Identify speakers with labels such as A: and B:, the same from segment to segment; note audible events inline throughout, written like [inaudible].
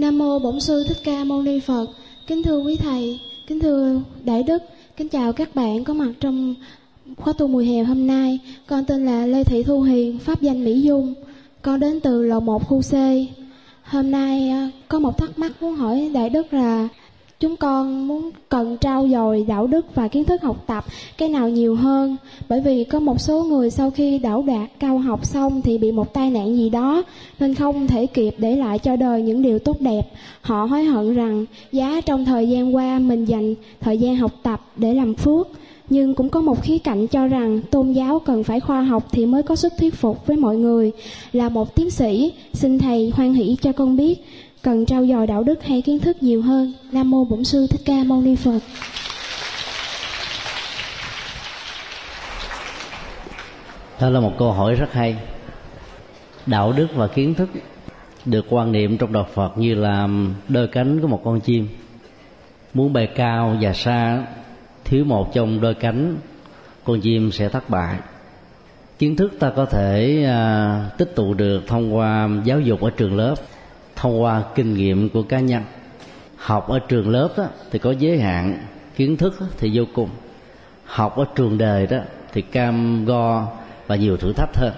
A: Nam mô Bổn sư Thích Ca Mâu Ni Phật. Kính thưa quý thầy, kính thưa đại đức, kính chào các bạn có mặt trong khóa tu mùa hè hôm nay. Con tên là Lê Thị Thu Hiền, pháp danh Mỹ Dung. Con đến từ lầu 1 khu C. Hôm nay à, có một thắc mắc muốn hỏi đại đức là chúng con muốn cần trao dồi đạo đức và kiến thức học tập cái nào nhiều hơn. Bởi vì có một số người sau khi đảo đạt cao học xong thì bị một tai nạn gì đó, nên không thể kịp để lại cho đời những điều tốt đẹp. Họ hối hận rằng giá trong thời gian qua mình dành thời gian học tập để làm phước. Nhưng cũng có một khía cạnh cho rằng tôn giáo cần phải khoa học thì mới có sức thuyết phục với mọi người. Là một tiến sĩ, xin thầy hoan hỷ cho con biết cần trau dồi đạo đức hay kiến thức nhiều hơn. Nam mô bổn sư thích ca mâu ni phật.
B: Đó là một câu hỏi rất hay. Đạo đức và kiến thức được quan niệm trong đạo phật như là đôi cánh của một con chim. Muốn bay cao và xa thiếu một trong đôi cánh con chim sẽ thất bại. Kiến thức ta có thể à, tích tụ được thông qua giáo dục ở trường lớp thông qua kinh nghiệm của cá nhân. Học ở trường lớp đó, thì có giới hạn kiến thức thì vô cùng. Học ở trường đời đó thì cam go và nhiều thử thách hơn.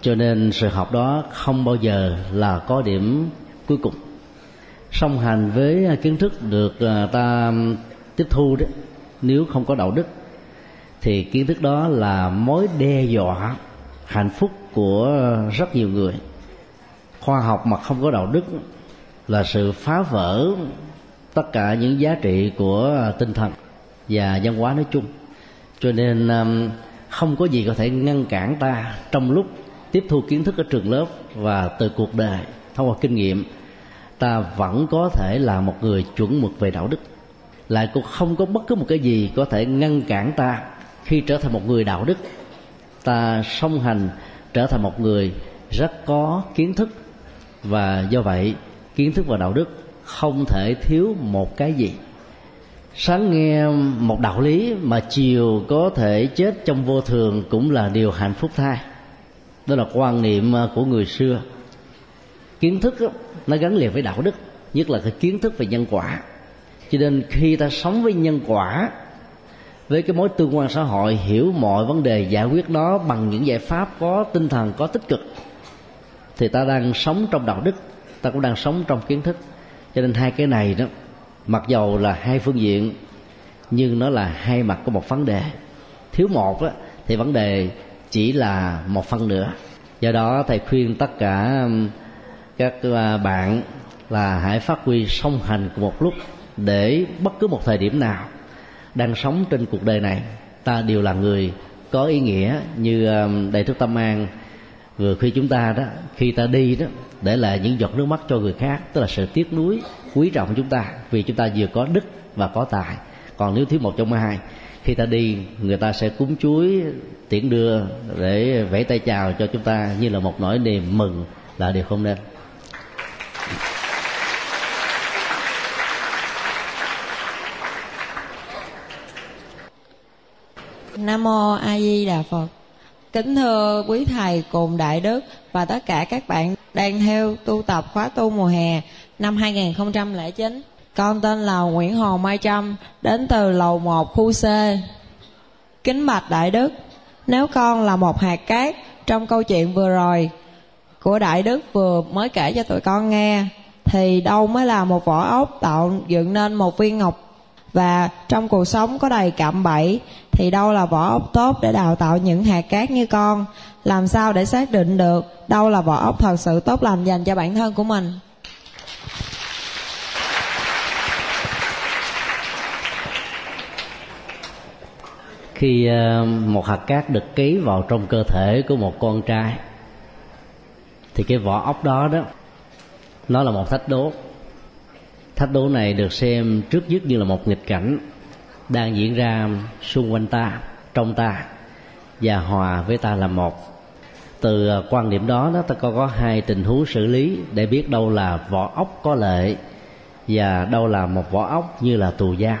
B: Cho nên sự học đó không bao giờ là có điểm cuối cùng. Song hành với à, kiến thức được à, ta tiếp thu đó nếu không có đạo đức thì kiến thức đó là mối đe dọa hạnh phúc của rất nhiều người khoa học mà không có đạo đức là sự phá vỡ tất cả những giá trị của à, tinh thần và văn hóa nói chung. Cho nên không có gì có thể ngăn cản ta trong lúc tiếp thu kiến thức ở trường lớp và từ cuộc đời. Thông qua kinh nghiệm, ta vẫn có thể là một người chuẩn mực về đạo đức. Lại cũng không có bất cứ một cái gì có thể ngăn cản ta khi trở thành một người đạo đức. Ta song hành trở thành một người rất có kiến thức và do vậy, kiến thức và đạo đức không thể thiếu một cái gì. Sáng nghe một đạo lý mà chiều có thể chết trong vô thường cũng là điều hạnh phúc thay. Đó là quan niệm à, của người xưa. Kiến thức nó gắn liền với đạo đức, nhất là cái kiến thức về nhân quả. Cho nên khi ta sống với nhân quả, với cái mối tương quan xã hội, hiểu mọi vấn đề, giải quyết nó bằng những giải pháp có tinh thần, có tích cực thì ta đang sống trong đạo đức ta cũng đang sống trong kiến thức. Cho nên hai cái này đó mặc dầu là hai phương diện nhưng nó là hai mặt của một vấn đề. Thiếu một đó, thì vấn đề chỉ là một phần nữa. Do đó thầy khuyên tất cả um, các uh, bạn là hãy phát huy song hành cùng một lúc để bất cứ một thời điểm nào đang sống trên cuộc đời này ta đều là người có ý nghĩa như um, đại thức tâm an vừa khi chúng ta đó, khi ta đi đó, để lại những giọt nước mắt cho người khác, tức là sự tiếc nuối, quý trọng chúng ta, vì chúng ta vừa có đức và có tài còn nếu thiếu một trong hai, khi ta đi, người ta sẽ cúng chuối, tiễn đưa để vẫy tay chào cho chúng ta như là một nỗi niềm mừng là điều không nên
C: Nam mô A Di Đà Phật. Kính thưa quý thầy cùng đại đức và tất cả các bạn đang theo tu tập khóa tu mùa hè năm 2009. Con tên là Nguyễn Hồ Mai Trâm, đến từ lầu 1 khu C. Kính bạch đại đức, nếu con là một hạt cát trong câu chuyện vừa rồi của đại đức vừa mới kể cho tụi con nghe thì đâu mới là một vỏ ốc tạo dựng nên một viên ngọc và trong cuộc sống có đầy cạm bẫy, thì đâu là vỏ ốc tốt để đào tạo những hạt cát như con? Làm sao để xác định được đâu là vỏ ốc thật sự tốt lành dành cho bản thân của mình?
B: Khi ờ, một hạt cát được ký vào trong cơ thể của một con trai, thì cái vỏ ốc đó đó, nó là một thách đố thách đố này được xem trước nhất như là một nghịch cảnh đang diễn ra xung quanh ta, trong ta và hòa với ta là một. Từ à, quan điểm đó đó, ta có có hai tình huống xử lý để biết đâu là vỏ ốc có lệ và đâu là một vỏ ốc như là tù gia.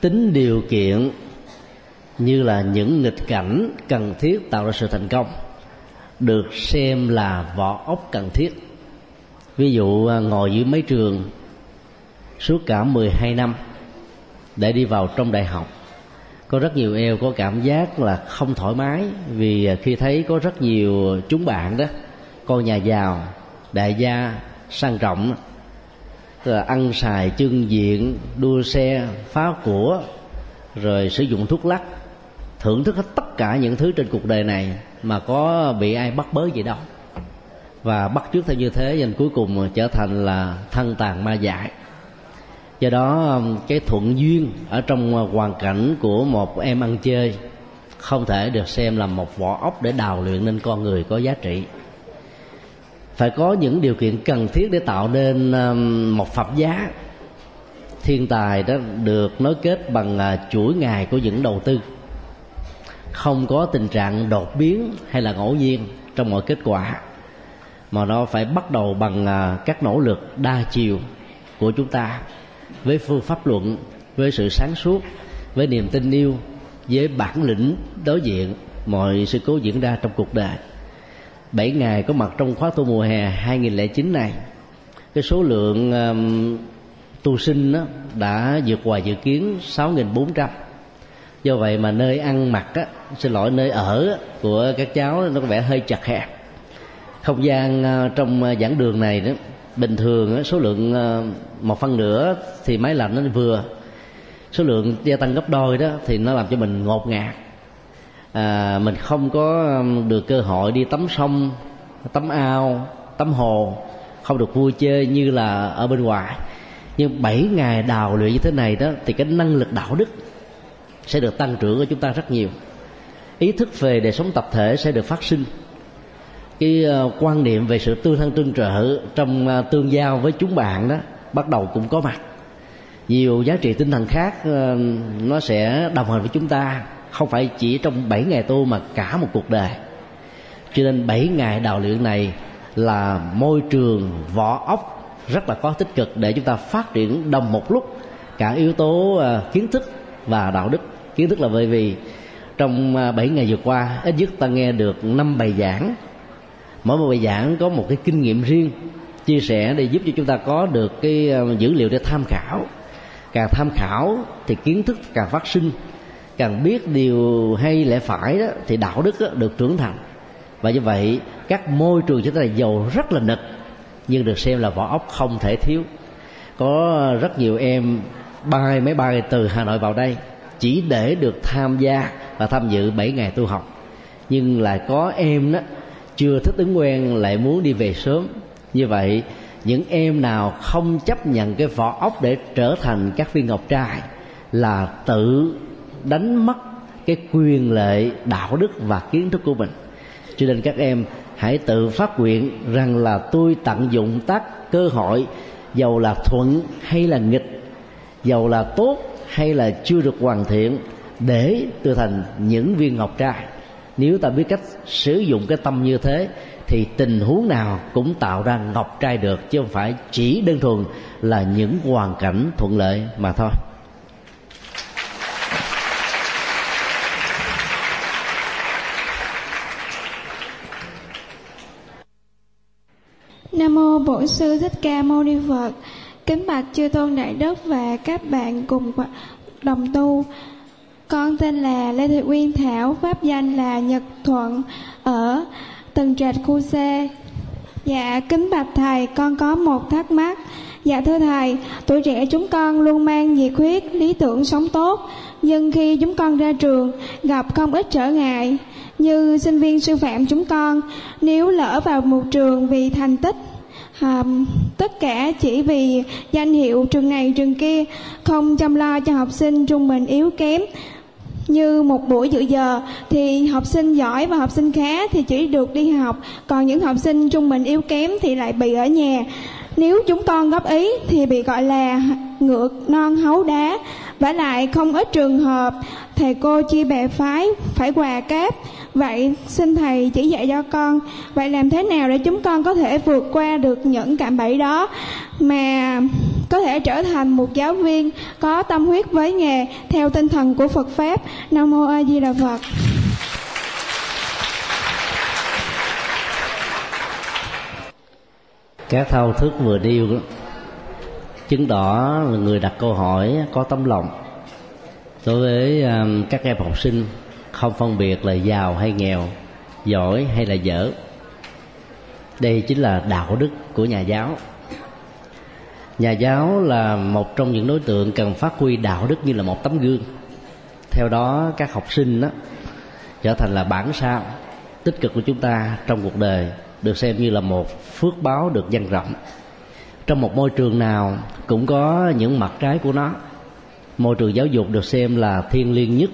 B: Tính điều kiện như là những nghịch cảnh cần thiết tạo ra sự thành công được xem là vỏ ốc cần thiết ví dụ à, ngồi dưới mấy trường suốt cả 12 năm để đi vào trong đại học, có rất nhiều em có cảm giác là không thoải mái vì à, khi thấy có rất nhiều chúng bạn đó, con nhà giàu, đại gia sang trọng là ăn xài chân diện, đua xe, phá của, rồi sử dụng thuốc lắc, thưởng thức hết tất cả những thứ trên cuộc đời này mà có bị ai bắt bớ gì đâu và bắt chước theo như thế nên cuối cùng trở thành là thân tàn ma dại do đó um, cái thuận duyên ở trong uh, hoàn cảnh của một em ăn chơi không thể được xem là một vỏ ốc để đào luyện nên con người có giá trị. Phải có những điều kiện cần thiết để tạo nên um, một phẩm giá. Thiên tài đó được nối kết bằng uh, chuỗi ngày của những đầu tư. Không có tình trạng đột biến hay là ngẫu nhiên trong mọi kết quả mà nó phải bắt đầu bằng à, các nỗ lực đa chiều của chúng ta với phương pháp luận với sự sáng suốt với niềm tin yêu với bản lĩnh đối diện mọi sự cố diễn ra trong cuộc đời. Bảy ngày có mặt trong khóa tu mùa hè 2009 này cái số lượng um, tu sinh đó đã vượt ngoài dự kiến 6.400 do vậy mà nơi ăn mặc á, xin lỗi nơi ở của các cháu nó có vẻ hơi chặt hẹp không gian ờ, trong ờ, giảng đường này đó bình thường số lượng ờ, một phân nửa thì máy lạnh nó vừa. Số lượng gia tăng gấp đôi đó thì nó làm cho mình ngột ngạt. À, mình không có được cơ hội đi tắm sông tắm ao tắm hồ không được vui chơi như là ở bên ngoài. Nhưng 7 ngày đào luyện như thế này đó thì cái năng lực đạo đức sẽ được tăng trưởng của chúng ta rất nhiều. Ý thức về đời sống tập thể sẽ được phát sinh cái ờ, quan niệm về sự tương thân tương trợ trong ờ, tương giao với chúng bạn đó bắt đầu cũng có mặt. Nhiều giá trị tinh thần khác ờ, nó sẽ đồng hành với chúng ta, không phải chỉ trong 7 ngày tu mà cả một cuộc đời. Cho nên 7 ngày đào luyện này là môi trường, vỏ ốc rất là có tích cực để chúng ta phát triển đồng một lúc cả yếu tố kiến thức và đạo đức. Kiến thức là bởi vì trong 7 ngày vừa qua, ít nhất ta nghe được năm bài giảng mỗi một bài giảng có một cái kinh nghiệm riêng chia sẻ để giúp cho chúng ta có được cái ờ, dữ liệu để tham khảo. Càng tham khảo thì kiến thức càng phát sinh càng biết điều hay lẽ phải đó thì đạo đức đó, được trưởng thành. Và như vậy các môi trường chúng ta là giàu rất là nực nhưng được xem là vỏ ốc không thể thiếu. Có rất nhiều em bay máy bay từ hà nội vào đây chỉ để được tham gia và tham dự 7 ngày tu học. Nhưng lại có em đó chưa thích ứng quen lại muốn đi về sớm. Như vậy, những em nào không chấp nhận cái vỏ ốc để trở thành các viên ngọc trai là tự đánh mất cái quyền lệ, đạo đức và kiến thức của mình. Cho nên các em hãy tự phát nguyện rằng là tôi tận dụng tác cơ hội, dầu là thuận hay là nghịch, dầu là tốt hay là chưa được hoàn thiện, để trở thành những viên ngọc trai nếu ta biết cách sử dụng cái tâm như thế, thì tình huống nào cũng tạo ra ngọc trai được, chứ không phải chỉ đơn thuần là những hoàn cảnh thuận lợi mà thôi
D: Nam mô Bổn sư Thích Ca Mâu Ni Phật. Kính bạch chư tôn đại đức và các bạn cùng đồng tu. Con tên là Lê Thị Uyên Thảo, pháp danh là Nhật Thuận ở Tần Trạch khu C. Dạ kính bạch thầy, con có một thắc mắc. Dạ thưa thầy, tuổi trẻ chúng con luôn mang nhiệt huyết, lý tưởng sống tốt, nhưng khi chúng con ra trường gặp không ít trở ngại như sinh viên sư phạm chúng con nếu lỡ vào một trường vì thành tích à, tất cả chỉ vì danh hiệu trường này trường kia không chăm lo cho học sinh trung bình yếu kém như một buổi dự giờ, thì học sinh giỏi và học sinh khá thì chỉ được đi học. Còn những học sinh trung bình yếu kém thì lại bị ở nhà. Nếu chúng con góp ý thì bị gọi là ngược non hấu đá. Và lại không ít trường hợp thầy cô chia bè phái, phải quà cáp vậy, xin thầy chỉ dạy cho con. Vậy làm thế nào để chúng con có thể vượt qua được những cạm bẫy đó mà có thể trở thành một giáo viên có tâm huyết với nghề theo tinh thần của Phật pháp? Nam mô A Di Đà Phật.
B: Các thao thức vừa điêu chứng tỏ là người đặt câu hỏi có tấm lòng. Đối với à, các em học sinh không phân biệt là giàu hay nghèo, giỏi hay là dở. Đây chính là đạo đức của nhà giáo. Nhà giáo là một trong những đối tượng cần phát huy đạo đức như là một tấm gương. Theo đó, các học sinh đó trở thành là bản sao tích cực của chúng ta trong cuộc đời, được xem như là một phước báo được dang rộng. Trong một môi trường nào cũng có những mặt trái của nó. Môi trường giáo dục được xem là thiêng liêng nhất,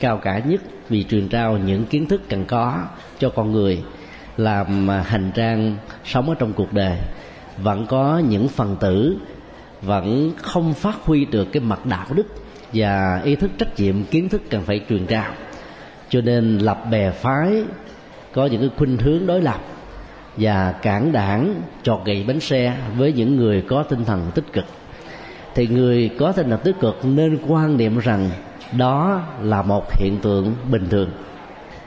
B: cao cả nhất vì truyền trao những kiến thức cần có cho con người, làm hành trang sống ở trong cuộc đời. Vẫn có những phần tử, vẫn không phát huy được cái mặt đạo đức và ý thức trách nhiệm kiến thức cần phải truyền trao. Cho nên lập bè phái, có những cái khuynh hướng đối lập và cản đảng trọt gậy bánh xe với những người có tinh thần tích cực. Thì người có tinh thần tích cực nên quan niệm rằng đó là một hiện tượng bình thường.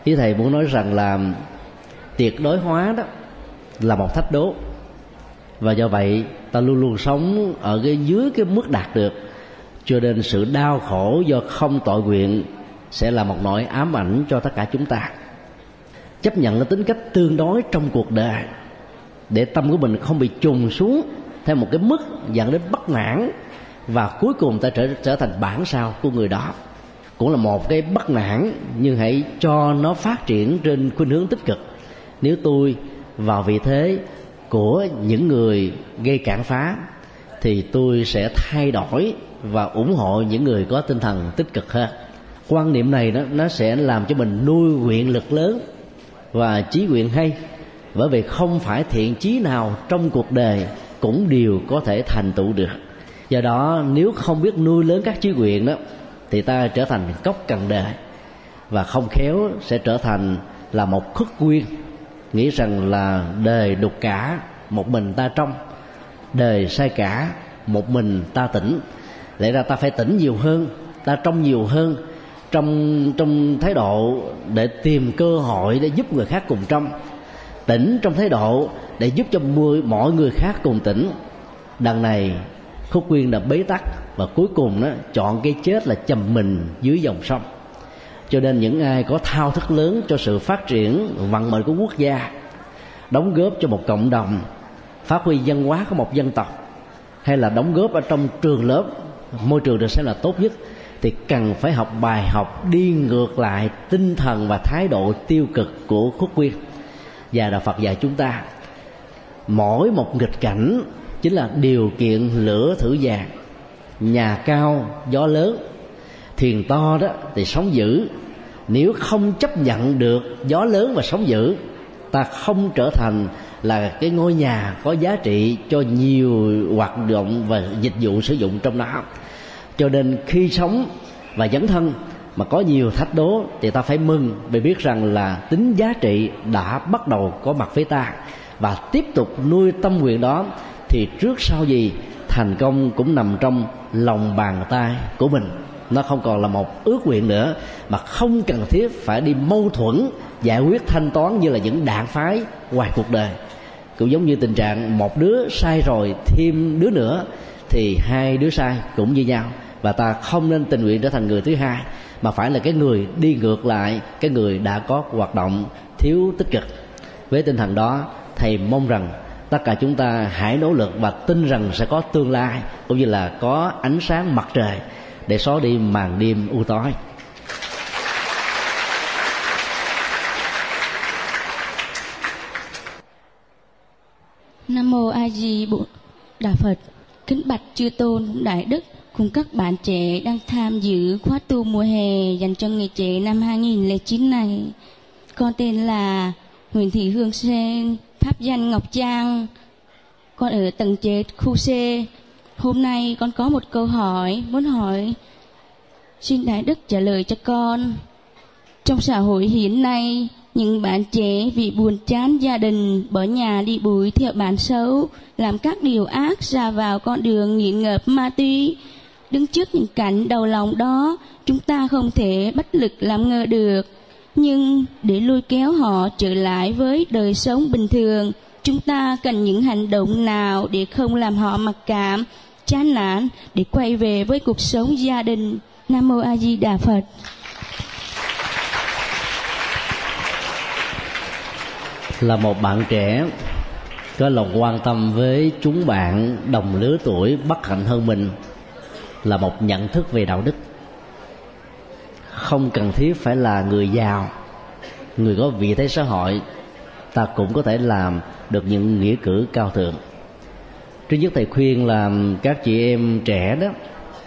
B: Ý thầy muốn nói rằng là tuyệt đối hóa đó là một thách đố. Và do vậy, ta luôn luôn sống ở cái dưới cái mức đạt được, cho nên sự đau khổ do không tội nguyện sẽ là một nỗi ám ảnh cho tất cả chúng ta. Chấp nhận cái tính cách tương đối trong cuộc đời, để tâm của mình không bị trùng xuống theo một cái mức dẫn đến bất mãn, và cuối cùng ta trở trở thành bản sao của người đó cũng là một cái bất mãn, nhưng hãy cho nó phát triển trên khuynh hướng tích cực. Nếu tôi vào vị thế của những người gây cản phá, thì tôi sẽ thay đổi và ủng hộ những người có tinh thần tích cực hơn quan niệm này đó, nó sẽ làm cho mình nuôi nguyện lực lớn và trí nguyện hay. Bởi vì không phải thiện chí nào trong cuộc đời cũng đều có thể thành tựu được. Do đó, nếu không biết nuôi lớn các trí nguyện đó thì ta trở thành cốc cần đề và không khéo sẽ trở thành là một khất quyên nghĩ rằng là đời đục cả, một mình ta trong. Đời sai cả, một mình ta tỉnh. Lẽ ra ta phải tỉnh nhiều hơn, ta trong nhiều hơn, trong trong thái độ để tìm cơ hội để giúp người khác cùng trong. Tỉnh trong thái độ để giúp cho mọi người khác cùng tỉnh. Đằng này khúc quyên đã bế tắc và cuối cùng đó, chọn cái chết là chầm mình dưới dòng sông. Cho nên những ai có thao thức lớn cho sự phát triển vận mệnh của quốc gia, đóng góp cho một cộng đồng, phát huy văn hóa của một dân tộc, hay là đóng góp ở trong trường lớp, môi trường được xem là tốt nhất, thì cần phải học bài học đi ngược lại tinh thần và thái độ tiêu cực của khúc quyên và đạo phật dạy chúng ta, mỗi một nghịch cảnh chính là điều kiện lửa thử vàng. Nhà cao, gió lớn. Thuyền to đó thì sóng dữ. Nếu không chấp nhận được gió lớn và sóng dữ, ta không trở thành là cái ngôi nhà có giá trị cho nhiều hoạt động và dịch vụ sử dụng trong đó cho nên khi sống và dấn thân mà có nhiều thách đố thì ta phải mừng vì biết rằng là tính giá trị đã bắt đầu có mặt với ta. Và tiếp tục nuôi tâm nguyện đó thì trước sau gì, thành công cũng nằm trong lòng bàn tay của mình. Nó không còn là một ước nguyện nữa, mà không cần thiết phải đi mâu thuẫn, giải quyết thanh toán như là những đạn phái ngoài cuộc đời. Cũng giống như tình trạng một đứa sai rồi thêm đứa nữa, thì hai đứa sai cũng như nhau. Và ta không nên tình nguyện trở thành người thứ hai, mà phải là cái người đi ngược lại, cái người đã có hoạt động thiếu tích cực. Với tinh thần đó, thầy mong rằng tất cả chúng ta hãy nỗ lực và tin rằng sẽ có tương lai cũng như là có ánh sáng mặt trời để xóa đi màn đêm u tối
E: Nam mô A Di Đà Phật. Kính bạch chư tôn đại đức cùng các bạn trẻ đang tham dự khóa tu mùa hè dành cho người trẻ năm 2009 này. Con tên là Nguyễn Thị Hương Sen, pháp danh Ngọc Trang. Con ở tầng trệt khu C. Hôm nay con có một câu hỏi muốn hỏi xin đại đức trả lời cho con. Trong xã hội hiện nay, những bạn trẻ vì buồn chán gia đình bỏ nhà đi bụi theo bạn xấu làm các điều ác ra vào con đường nghiện ngợp ma túy đứng trước những cảnh đau lòng đó chúng ta không thể bất lực làm ngơ được nhưng để lôi kéo họ trở lại với đời sống bình thường, chúng ta cần những hành động nào để không làm họ mặc cảm, chán nản, để quay về với cuộc sống gia đình? Nam mô a di đà phật.
B: Là một bạn trẻ có lòng quan tâm với chúng bạn đồng lứa tuổi, bất hạnh hơn mình, là một nhận thức về đạo đức không cần thiết phải là người giàu. Người có vị thế xã hội, ta cũng có thể làm được những nghĩa cử cao thượng. Trước nhất thầy khuyên là các chị em trẻ đó,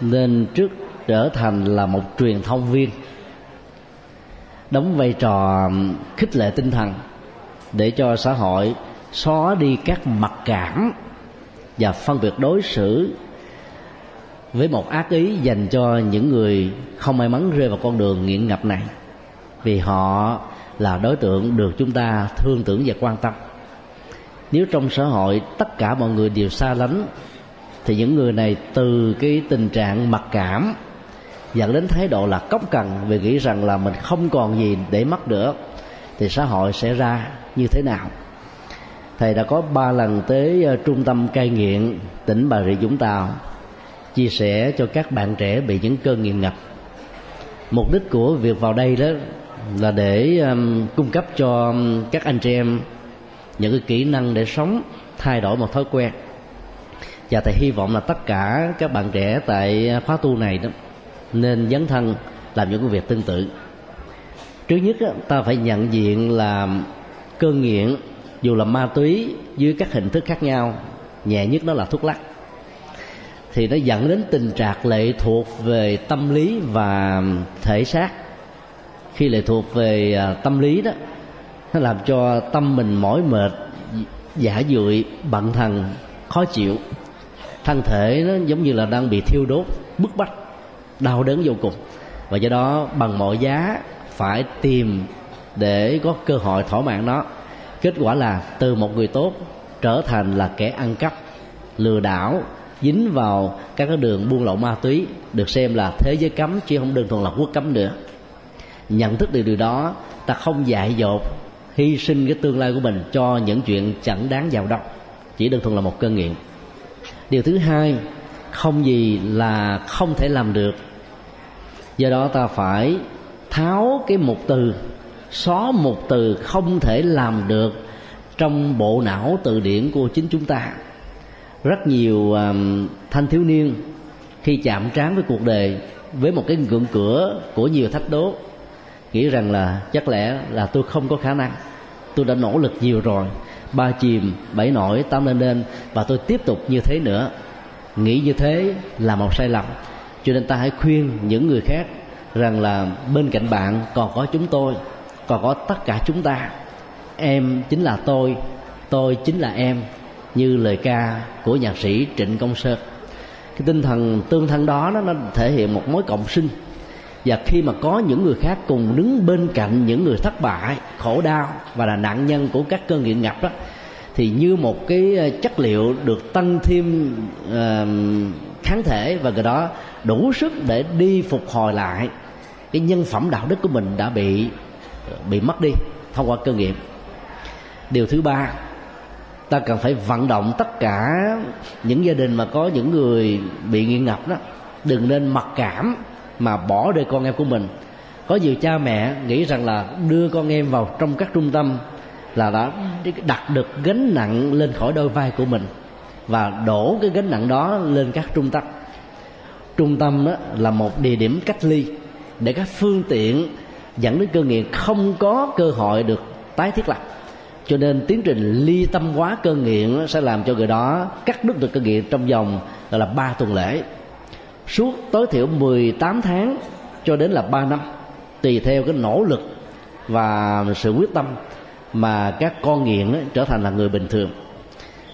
B: nên trước trở thành là một truyền thông viên, đóng vai trò khích lệ tinh thần để cho xã hội xóa đi các mặc cảm và phân biệt đối xử với một ác ý dành cho những người không may mắn rơi vào con đường nghiện ngập này. Vì họ là đối tượng được chúng ta thương tưởng và quan tâm. Nếu trong xã hội tất cả mọi người đều xa lánh, thì những người này từ cái tình trạng mặc cảm dẫn đến thái độ là cốc cần vì nghĩ rằng là mình không còn gì để mất nữa, thì xã hội sẽ ra như thế nào? Thầy đã có ba lần tới ờ, trung tâm cai nghiện tỉnh bà rịa vũng tàu chia sẻ cho các bạn trẻ bị những cơn nghiện ngập. Mục đích của việc vào đây đó là để um, cung cấp cho um, các anh chị em những cái kỹ năng để sống thay đổi một thói quen. Và thầy hy vọng là tất cả các bạn trẻ tại khóa tu này đó nên dấn thân làm những công việc tương tự. Trước nhất đó, ta phải nhận diện là cơn nghiện dù là ma túy dưới các hình thức khác nhau nhẹ nhất đó là thuốc lắc thì nó dẫn đến tình trạng lệ thuộc về tâm lý và thể xác. Khi lệ thuộc về à, tâm lý đó, nó làm cho tâm mình mỏi mệt, giả dụi, bận thần, khó chịu. Thân thể nó giống như là đang bị thiêu đốt, bức bách, đau đớn vô cùng. Và do đó, bằng mọi giá phải tìm để có cơ hội thỏa mãn nó. Kết quả là từ một người tốt trở thành là kẻ ăn cắp, lừa đảo dính vào các cái đường buôn lậu ma túy, được xem là thế giới cấm chứ không đơn thuần là quốc cấm nữa. Nhận thức được điều đó, ta không dại dột hy sinh cái tương lai của mình cho những chuyện chẳng đáng vào đâu chỉ đơn thuần là một cơn nghiện. Điều thứ hai, không gì là không thể làm được. Do đó ta phải tháo cái một từ, xóa một từ không thể làm được trong bộ não từ điển của chính chúng ta rất nhiều um, thanh thiếu niên khi chạm trán với cuộc đời với một cái ngưỡng cửa của nhiều thách đố nghĩ rằng là chắc lẽ là tôi không có khả năng tôi đã nỗ lực nhiều rồi ba chìm bảy nổi tám lên lên và tôi tiếp tục như thế nữa. Nghĩ như thế là một sai lầm cho nên ta hãy khuyên những người khác rằng là bên cạnh bạn còn có chúng tôi còn có tất cả chúng ta. Em chính là tôi tôi chính là em như lời ca của nhạc sĩ trịnh công sơn. Cái tinh thần tương thân đó nó, nó thể hiện một mối cộng sinh. Và khi mà có những người khác cùng đứng bên cạnh những người thất bại khổ đau và là nạn nhân của các cơn nghiện ngập đó thì như một cái ờ, chất liệu được tăng thêm uh, kháng thể và cái đó đủ sức để đi phục hồi lại cái nhân phẩm đạo đức của mình đã bị bị mất đi thông qua cơ nghiệm điều thứ ba ta cần phải vận động tất cả những gia đình mà có những người bị nghiện ngập đó, đừng nên mặc cảm mà bỏ rơi con em của mình. Có nhiều cha mẹ nghĩ rằng là đưa con em vào trong các trung tâm là đã đặt được gánh nặng lên khỏi đôi vai của mình và đổ cái gánh nặng đó lên các trung tâm. Trung tâm đó là một địa điểm cách ly để các phương tiện dẫn đến cơ nghiện không có cơ hội được tái thiết lập cho nên tiến trình ly tâm hóa cơn nghiện sẽ làm cho người đó cắt đứt được cơn nghiện trong vòng là, là 3 tuần lễ. Suốt tối thiểu 18 tháng cho đến là 3 năm tùy theo cái nỗ lực và sự quyết tâm mà các con nghiện trở thành là người bình thường.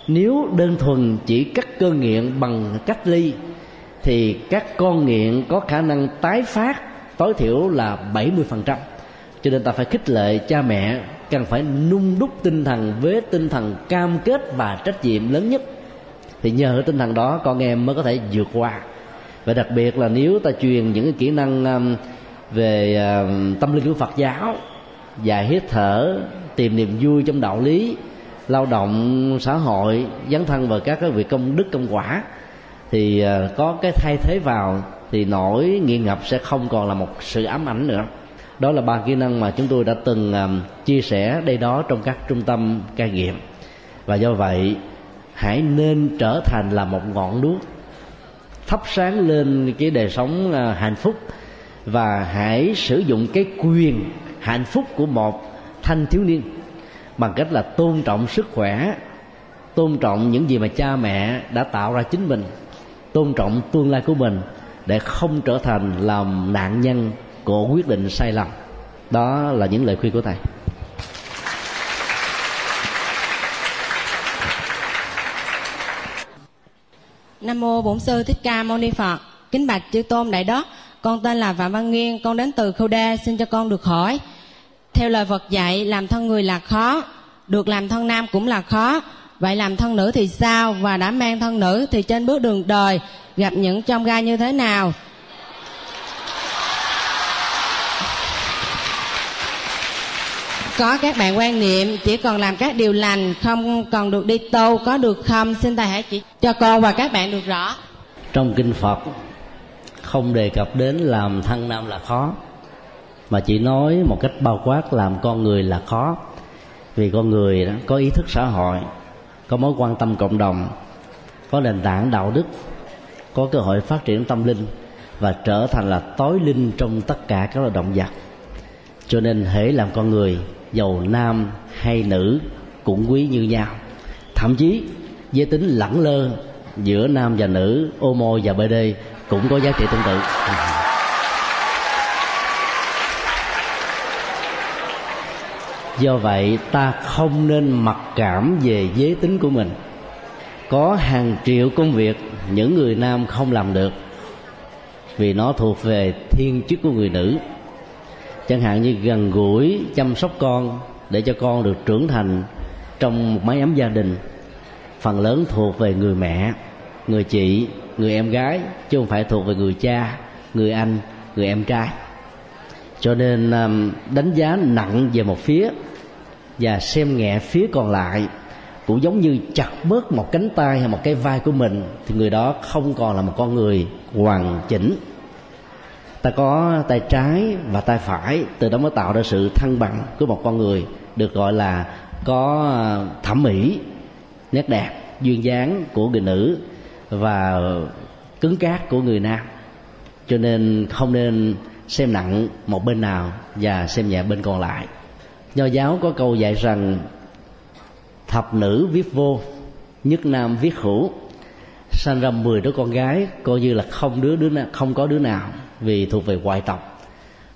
B: Nếu đơn thuần chỉ cắt cơn nghiện bằng cách ly thì các con nghiện có khả năng tái phát tối thiểu là 70% cho nên ta phải khích lệ cha mẹ cần phải nung đúc tinh thần với tinh thần cam kết và trách nhiệm lớn nhất. Thì nhờ tinh thần đó, con em mới có thể vượt qua. Và đặc biệt là nếu ta truyền những cái kỹ năng um, về um, tâm linh của Phật giáo và hít thở, tìm niềm vui trong đạo lý, lao động, xã hội, dấn thân vào các cái việc công đức, công quả, thì uh, có cái thay thế vào thì nỗi nghiện ngập sẽ không còn là một sự ám ảnh nữa đó là ba kỹ năng mà chúng tôi đã từng chia sẻ đây đó trong các trung tâm cai nghiện. Và do vậy hãy nên trở thành là một ngọn đuốc thắp sáng lên cái đời sống uh, hạnh phúc. Và hãy sử dụng cái quyền hạnh phúc của một thanh thiếu niên bằng cách là tôn trọng sức khỏe tôn trọng những gì mà cha mẹ đã tạo ra chính mình tôn trọng tương lai của mình để không trở thành làm nạn nhân của quyết định sai lầm đó là những lời khuyên của thầy
C: Nam mô Bổn sư Thích Ca Mâu Ni Phật. Kính bạch chư tôn đại đức, con tên là Phạm Văn Nghiên, con đến từ Khâu Đa, xin cho con được hỏi. Theo lời Phật dạy, làm thân người là khó, được làm thân nam cũng là khó. Vậy làm thân nữ thì sao? Và đã mang thân nữ thì trên bước đường đời gặp những trong gai như thế nào? Có các bạn quan niệm, chỉ còn làm các điều lành, không còn được đi tu có được không? Xin thầy hãy chỉ cho con và các bạn được rõ.
B: Trong kinh phật, không đề cập đến làm thân nam là khó, mà chỉ nói một cách bao quát làm con người là khó. Vì con người đó, có ý thức xã hội, có mối quan tâm cộng đồng, có nền tảng đạo đức, có cơ hội phát triển tâm linh và trở thành là tối linh trong tất cả các loài động vật. Cho nên hễ làm con người giàu nam hay nữ cũng quý như nhau. Thậm chí, giới tính lẳng lơ giữa nam và nữ homo và bd cũng có giá trị tương tự. [laughs] Do vậy, ta không nên mặc cảm về giới tính của mình. Có hàng triệu công việc những người nam không làm được, vì nó thuộc về thiên chức của người nữ chẳng hạn như gần gũi chăm sóc con để cho con được trưởng thành trong một mái ấm gia đình. Phần lớn thuộc về người mẹ, người chị, người em gái, chứ không phải thuộc về người cha, người anh, người em trai. Cho nên um, đánh giá nặng về một phía và xem nhẹ phía còn lại cũng giống như chặt bớt một cánh tay hay một cái vai của mình, thì người đó không còn là một con người hoàn chỉnh ta có tay trái và tay phải từ đó mới tạo ra sự thăng bằng của một con người được gọi là có à, thẩm mỹ nét đẹp duyên dáng của người nữ và cứng cáp của người nam. Cho nên không nên xem nặng một bên nào và xem nhẹ bên còn lại. Nho giáo có câu dạy rằng thập nữ viết vô nhất nam viết hữu. Sanh ra 10 đứa con gái coi như là không đứa đứa nào, không có đứa nào vì thuộc về ngoại tộc.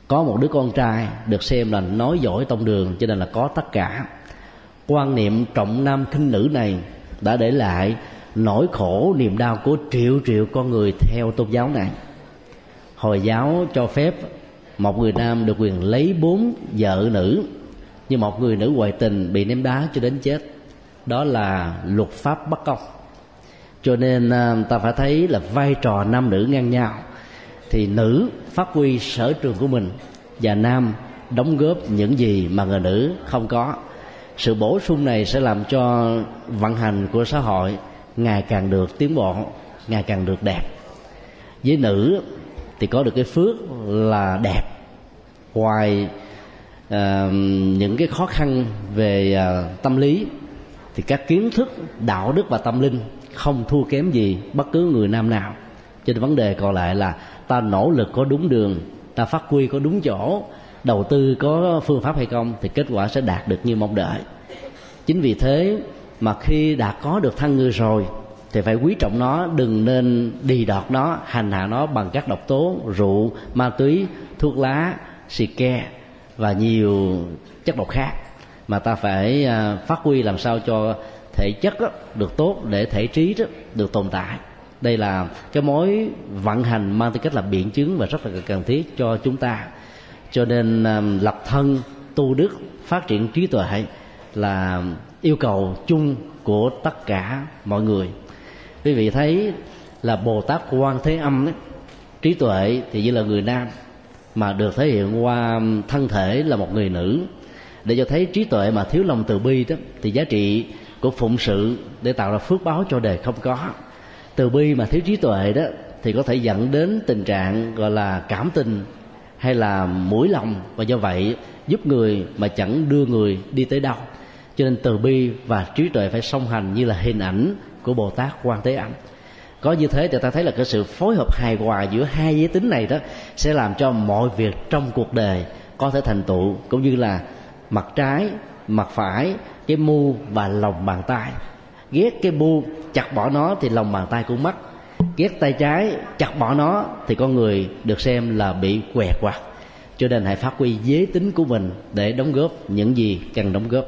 B: Có một đứa con trai được xem là nói giỏi tông đường, cho nên là có tất cả. Quan niệm trọng nam khinh nữ này đã để lại nỗi khổ niềm đau của triệu triệu con người theo tôn giáo này. Hồi giáo cho phép một người nam được quyền lấy bốn vợ nữ, nhưng một người nữ ngoại tình bị ném đá cho đến chết. Đó là luật pháp bất công. Cho nên à, ta phải thấy là vai trò nam nữ ngang nhau thì nữ phát huy sở trường của mình và nam đóng góp những gì mà người nữ không có. Sự bổ sung này sẽ làm cho vận hành của xã hội ngày càng được tiến bộ ngày càng được đẹp. Với nữ thì có được cái phước là đẹp. Ngoài uh, những cái khó khăn về uh, tâm lý thì các kiến thức đạo đức và tâm linh không thua kém gì bất cứ người nam nào cho nên vấn đề còn lại là ta nỗ lực có đúng đường, ta phát huy có đúng chỗ, đầu tư có phương pháp hay không thì kết quả sẽ đạt được như mong đợi. Chính vì thế mà khi đã có được thân người rồi thì phải quý trọng nó, đừng nên đi đọt nó, hành hạ nó bằng các độc tố, rượu, ma túy, thuốc lá, xì ke và nhiều chất độc khác mà ta phải à, phát huy làm sao cho thể chất được tốt, để thể trí được tồn tại đây là cái mối vận hành mang tính cách là biện chứng và rất là cần thiết cho chúng ta. Cho nên um, lập thân tu đức phát triển trí tuệ là yêu cầu chung của tất cả mọi người. Quý vị thấy là bồ tát quan thế âm ấy, trí tuệ thì như là người nam mà được thể hiện qua um, thân thể là một người nữ. Để cho thấy trí tuệ mà thiếu lòng từ bi đó thì giá trị của phụng sự để tạo ra phước báo cho đời không có từ bi mà thiếu trí tuệ đó, thì có thể dẫn đến tình trạng gọi là cảm tình hay là mũi lòng. Và do vậy, giúp người mà chẳng đưa người đi tới đâu. Cho nên từ bi và trí tuệ phải song hành như là hình ảnh của bồ tát quan thế âm. Có như thế thì ta thấy là cái sự phối hợp hài hòa giữa hai giới tính này đó sẽ làm cho mọi việc trong cuộc đời có thể thành tựu, cũng như là mặt trái, mặt phải, cái mu và lòng bàn tay ghét cái bu chặt bỏ nó thì lòng bàn tay cũng mất ghét tay trái chặt bỏ nó thì con người được xem là bị què quặt cho nên hãy phát huy giới tính của mình để đóng góp những gì cần đóng góp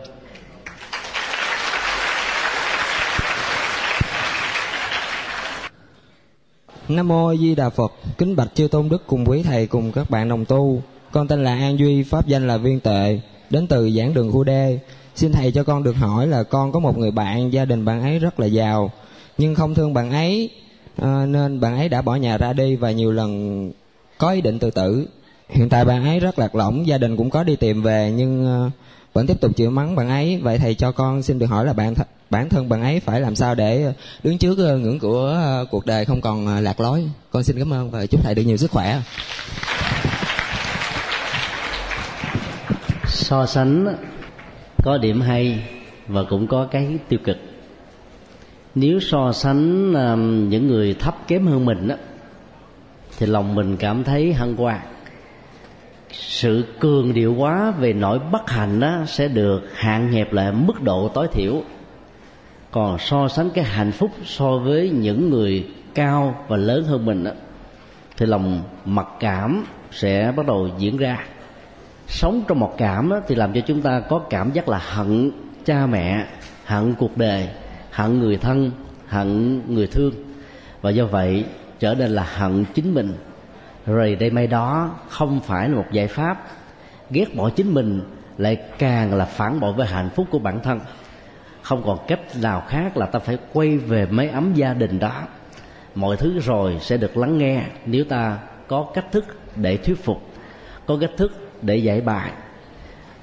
F: Nam mô A Di Đà Phật, kính bạch chư tôn đức cùng quý thầy cùng các bạn đồng tu. Con tên là An Duy, pháp danh là Viên Tệ, đến từ giảng đường khu Đê. Xin thầy cho con được hỏi là con có một người bạn, gia đình bạn ấy rất là giàu, nhưng không thương bạn ấy à, nên bạn ấy đã bỏ nhà ra đi và nhiều lần có ý định tự tử. Hiện tại bạn ấy rất lạc lõng, gia đình cũng có đi tìm về nhưng ờ, vẫn tiếp tục chịu mắng bạn ấy. Vậy thầy cho con xin được hỏi là bạn th- bản thân bạn ấy phải làm sao để ờ, đứng trước ngưỡng của cuộc đời không còn lạc lối con xin cảm ơn và chúc thầy được nhiều sức khỏe
B: so sánh có điểm hay và cũng có cái tiêu cực. Nếu so sánh um, những người thấp kém hơn mình đó, thì lòng mình cảm thấy hân hoan sự cường điệu quá về nỗi bất hạnh đó sẽ được hạn hẹp lại mức độ tối thiểu. Còn so sánh cái hạnh phúc so với những người cao và lớn hơn mình đó, thì lòng mặc cảm sẽ bắt đầu diễn ra sống trong một cảm đó, thì làm cho chúng ta có cảm giác là hận cha mẹ hận cuộc đời hận người thân hận người thương. Và do vậy trở nên là hận chính mình. Rồi đây may đó không phải là một giải pháp. Ghét bỏ chính mình lại càng là phản bội với hạnh phúc của bản thân. Không còn cách nào khác là ta phải quay về mái ấm gia đình đó. Mọi thứ rồi sẽ được lắng nghe nếu ta có cách thức để thuyết phục. Có cách thức để giải bài.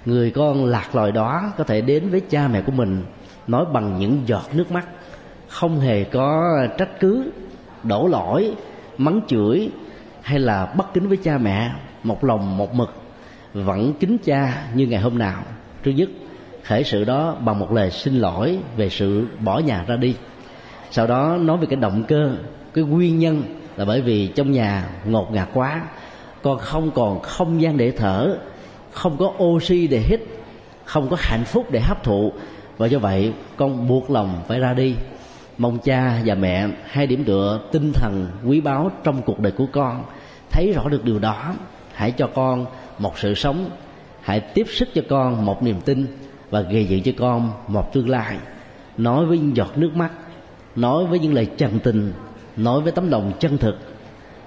B: Người con lạc loài đó có thể đến với cha mẹ của mình, nói bằng những giọt nước mắt, không hề có trách cứ, đổ lỗi, mắng chửi, hay là bất kính với cha mẹ, một lòng một mực, vẫn kính cha như ngày hôm nào. Thứ nhất khởi sự đó bằng một lời xin lỗi về sự bỏ nhà ra đi. Sau đó nói về cái động cơ, cái nguyên nhân là bởi vì trong nhà ngột ngạt quá con không còn không gian để thở, không có oxy để hít, không có hạnh phúc để hấp thụ. Và do vậy, con buộc lòng phải ra đi. Mong cha và mẹ hai điểm tựa tinh thần quý báu trong cuộc đời của con. Thấy rõ được điều đó, hãy cho con một sự sống. Hãy tiếp sức cho con một niềm tin và gây dựng cho con một tương lai. Nói với những giọt nước mắt, nói với những lời chân tình, nói với tấm lòng chân thực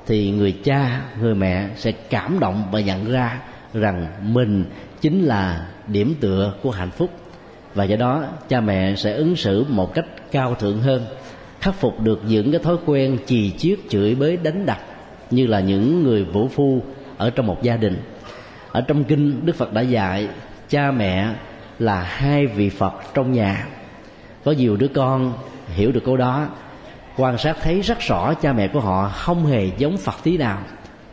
B: thì người cha, người mẹ sẽ cảm động và nhận ra rằng mình chính là điểm tựa của hạnh phúc. Và do đó, cha mẹ sẽ ứng xử một cách cao thượng hơn, khắc phục được những cái thói quen chì chiết chửi bới đánh đập như là những người vũ phu ở trong một gia đình. Ở trong kinh, đức phật đã dạy cha mẹ là hai vị phật trong nhà. Có nhiều đứa con hiểu được câu đó quan sát thấy rất rõ cha mẹ của họ không hề giống phật tí nào.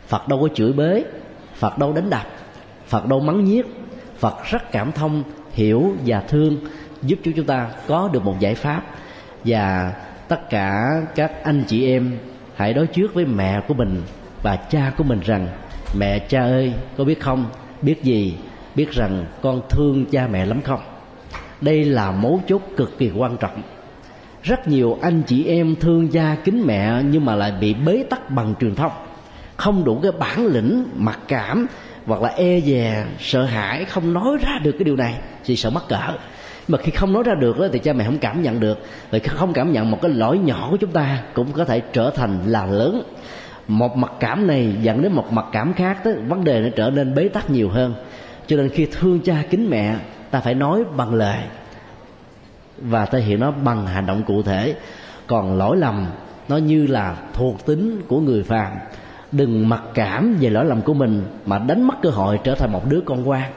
B: Phật đâu có chửi bới, phật đâu đánh đập, phật đâu mắng nhiếc. Phật rất cảm thông, hiểu và thương, giúp cho chúng ta có được một giải pháp. Và tất cả các anh chị em hãy đối trước với mẹ của mình và cha của mình rằng, mẹ, cha ơi, có biết không, biết gì, biết rằng con thương cha mẹ lắm không? Đây là mấu chốt cực kỳ quan trọng rất nhiều anh chị em thương cha kính mẹ nhưng mà lại bị bế tắc bằng truyền thông. Không đủ cái bản lĩnh mặc cảm hoặc là e dè sợ hãi không nói ra được cái điều này thì sợ mắc cỡ. Mà khi không nói ra được thì cha mẹ không cảm nhận được. Và không cảm nhận một cái lỗi nhỏ của chúng ta cũng có thể trở thành là lớn. Một mặc cảm này dẫn đến một mặc cảm khác đó, vấn đề nó trở nên bế tắc nhiều hơn. Cho nên khi thương cha kính mẹ ta phải nói bằng lời và thể hiện nó bằng hành động cụ thể. Còn lỗi lầm nó như là thuộc tính của người phàm. Đừng mặc cảm về lỗi lầm của mình mà đánh mất cơ hội trở thành một đứa con ngoan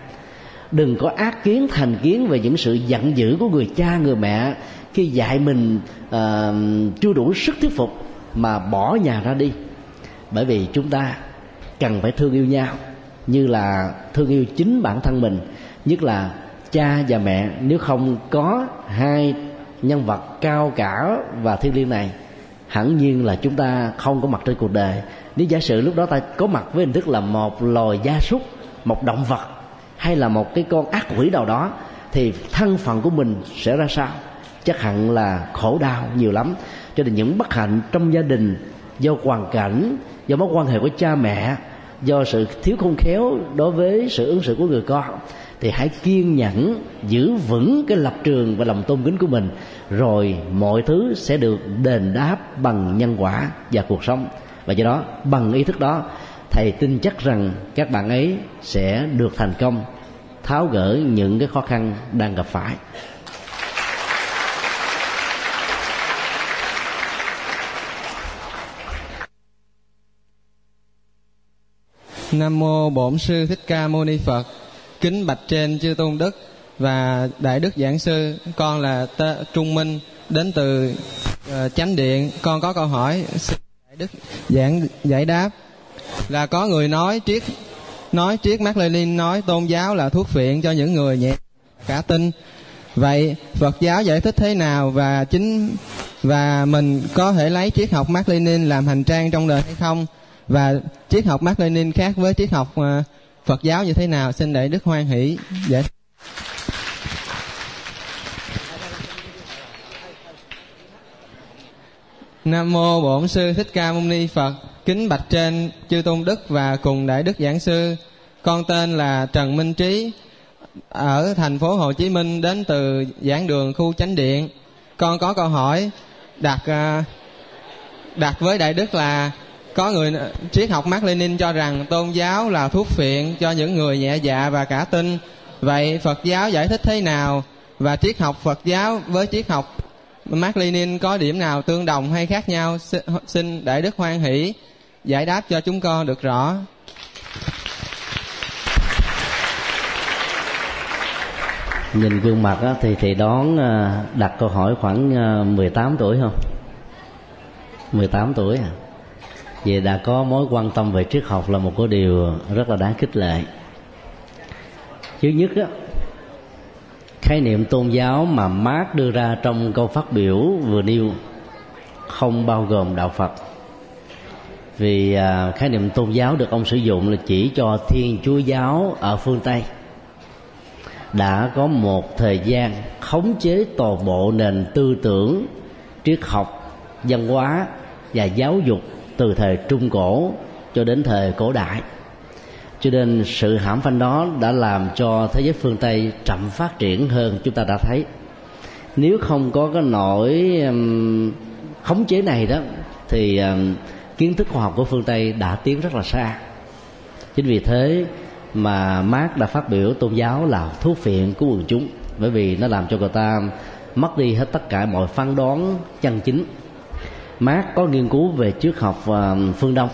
B: đừng có ác kiến thành kiến về những sự giận dữ của người cha người mẹ khi dạy mình uh, chưa đủ sức thuyết phục mà bỏ nhà ra đi. Bởi vì chúng ta cần phải thương yêu nhau như là thương yêu chính bản thân mình nhất là cha và mẹ nếu không có hai nhân vật cao cả và thiêng liêng này, hẳn nhiên là chúng ta không có mặt trên cuộc đời. Nếu giả sử lúc đó ta có mặt với hình thức là một loài gia súc, một động vật hay là một cái con ác quỷ nào đó, thì thân phận của mình sẽ ra sao? Chắc hẳn là khổ đau nhiều lắm. Cho nên những bất hạnh trong gia đình, do hoàn cảnh, do mối quan hệ của cha mẹ, do sự thiếu khôn khéo đối với sự ứng xử của người con thì hãy kiên nhẫn, giữ vững cái lập trường và lòng tôn kính của mình. Rồi mọi thứ sẽ được đền đáp bằng nhân quả và cuộc sống. Và do đó, bằng ý thức đó, thầy tin chắc rằng các bạn ấy sẽ được thành công, tháo gỡ những cái khó khăn đang gặp phải.
F: Nam mô Bổn sư Thích Ca Mâu Ni Phật. Kính bạch trên chư tôn đức và đại đức giảng sư, con là T- Trung Minh đến từ uh, chánh điện. Con có câu hỏi xin đại đức giảng giải đáp là có người nói triết nói triết Mác Lênin nói tôn giáo là thuốc phiện cho những người nhẹ cả tin. Vậy Phật giáo giải thích thế nào và chính và mình có thể lấy triết học Mác Lênin làm hành trang trong đời hay không? và triết học Mác Lênin khác với triết học uh, Phật giáo như thế nào xin đại đức hoan hỷ giải Nam mô Bổn sư Thích Ca Mâu Ni Phật. Kính bạch trên chư tôn đức và cùng đại đức giảng sư. Con tên là Trần Minh Trí ở thành phố Hồ Chí Minh đến từ giảng đường khu chánh điện. Con có câu hỏi đặt à, đặt với đại đức là có người ờ, triết học Mác Lênin cho rằng tôn giáo là thuốc phiện cho những người nhẹ dạ và cả tin. Vậy Phật giáo giải thích thế nào? Và triết học Phật giáo với triết học Mác Lênin có điểm nào tương đồng hay khác nhau? Xin đại đức hoan hỷ giải đáp cho chúng con được rõ.
B: Nhìn gương mặt á, thì thì đón ờ, đặt câu hỏi khoảng ờ, 18 tuổi không? 18 tuổi à? Vì đã có mối quan tâm về triết học là một cái điều rất là đáng khích lệ. Thứ nhất á, khái niệm tôn giáo mà Mark đưa ra trong câu phát biểu vừa nêu không bao gồm đạo Phật. Vì à, khái niệm tôn giáo được ông sử dụng là chỉ cho thiên chúa giáo ở phương Tây. Đã có một thời gian khống chế toàn bộ nền tư tưởng, triết học, văn hóa và giáo dục từ thời trung cổ cho đến thời cổ đại. Cho nên sự hãm phanh đó đã làm cho thế giới phương tây chậm phát triển hơn chúng ta đã thấy. Nếu không có cái nỗi um, khống chế này đó thì um, kiến thức khoa học của phương tây đã tiến rất là xa. Chính vì thế mà Mark đã phát biểu tôn giáo là thuốc phiện của quần chúng bởi vì nó làm cho người ta mất đi hết tất cả mọi phán đoán chân chính. Mark có nghiên cứu về triết học ờ, phương Đông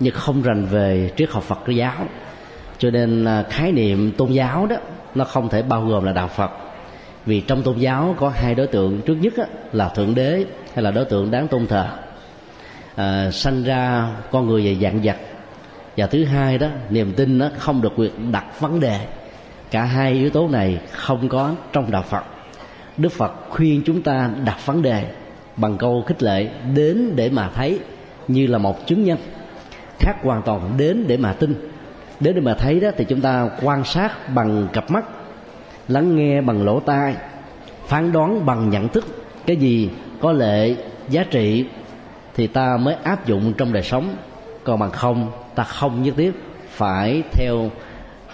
B: nhưng không rành về triết học Phật giáo. Cho nên ờ, khái niệm tôn giáo đó nó không thể bao gồm là đạo Phật. Vì trong tôn giáo có hai đối tượng. Trước nhất là thượng đế hay là đối tượng đáng tôn thờ. À, sanh ra con người về dạng vật. Và thứ hai đó niềm tin nó không được quyền đặt vấn đề. Cả hai yếu tố này không có trong đạo Phật. Đức Phật khuyên chúng ta đặt vấn đề bằng câu khích lệ, đến để mà thấy, như là một chứng nhân. Khác hoàn toàn, đến để mà tin. Đến để mà thấy đó, thì chúng ta quan sát bằng cặp mắt, lắng nghe bằng lỗ tai, phán đoán bằng nhận thức. Cái gì có lệ, giá trị, thì ta mới áp dụng trong đời sống. Còn bằng không, ta không nhất thiết phải theo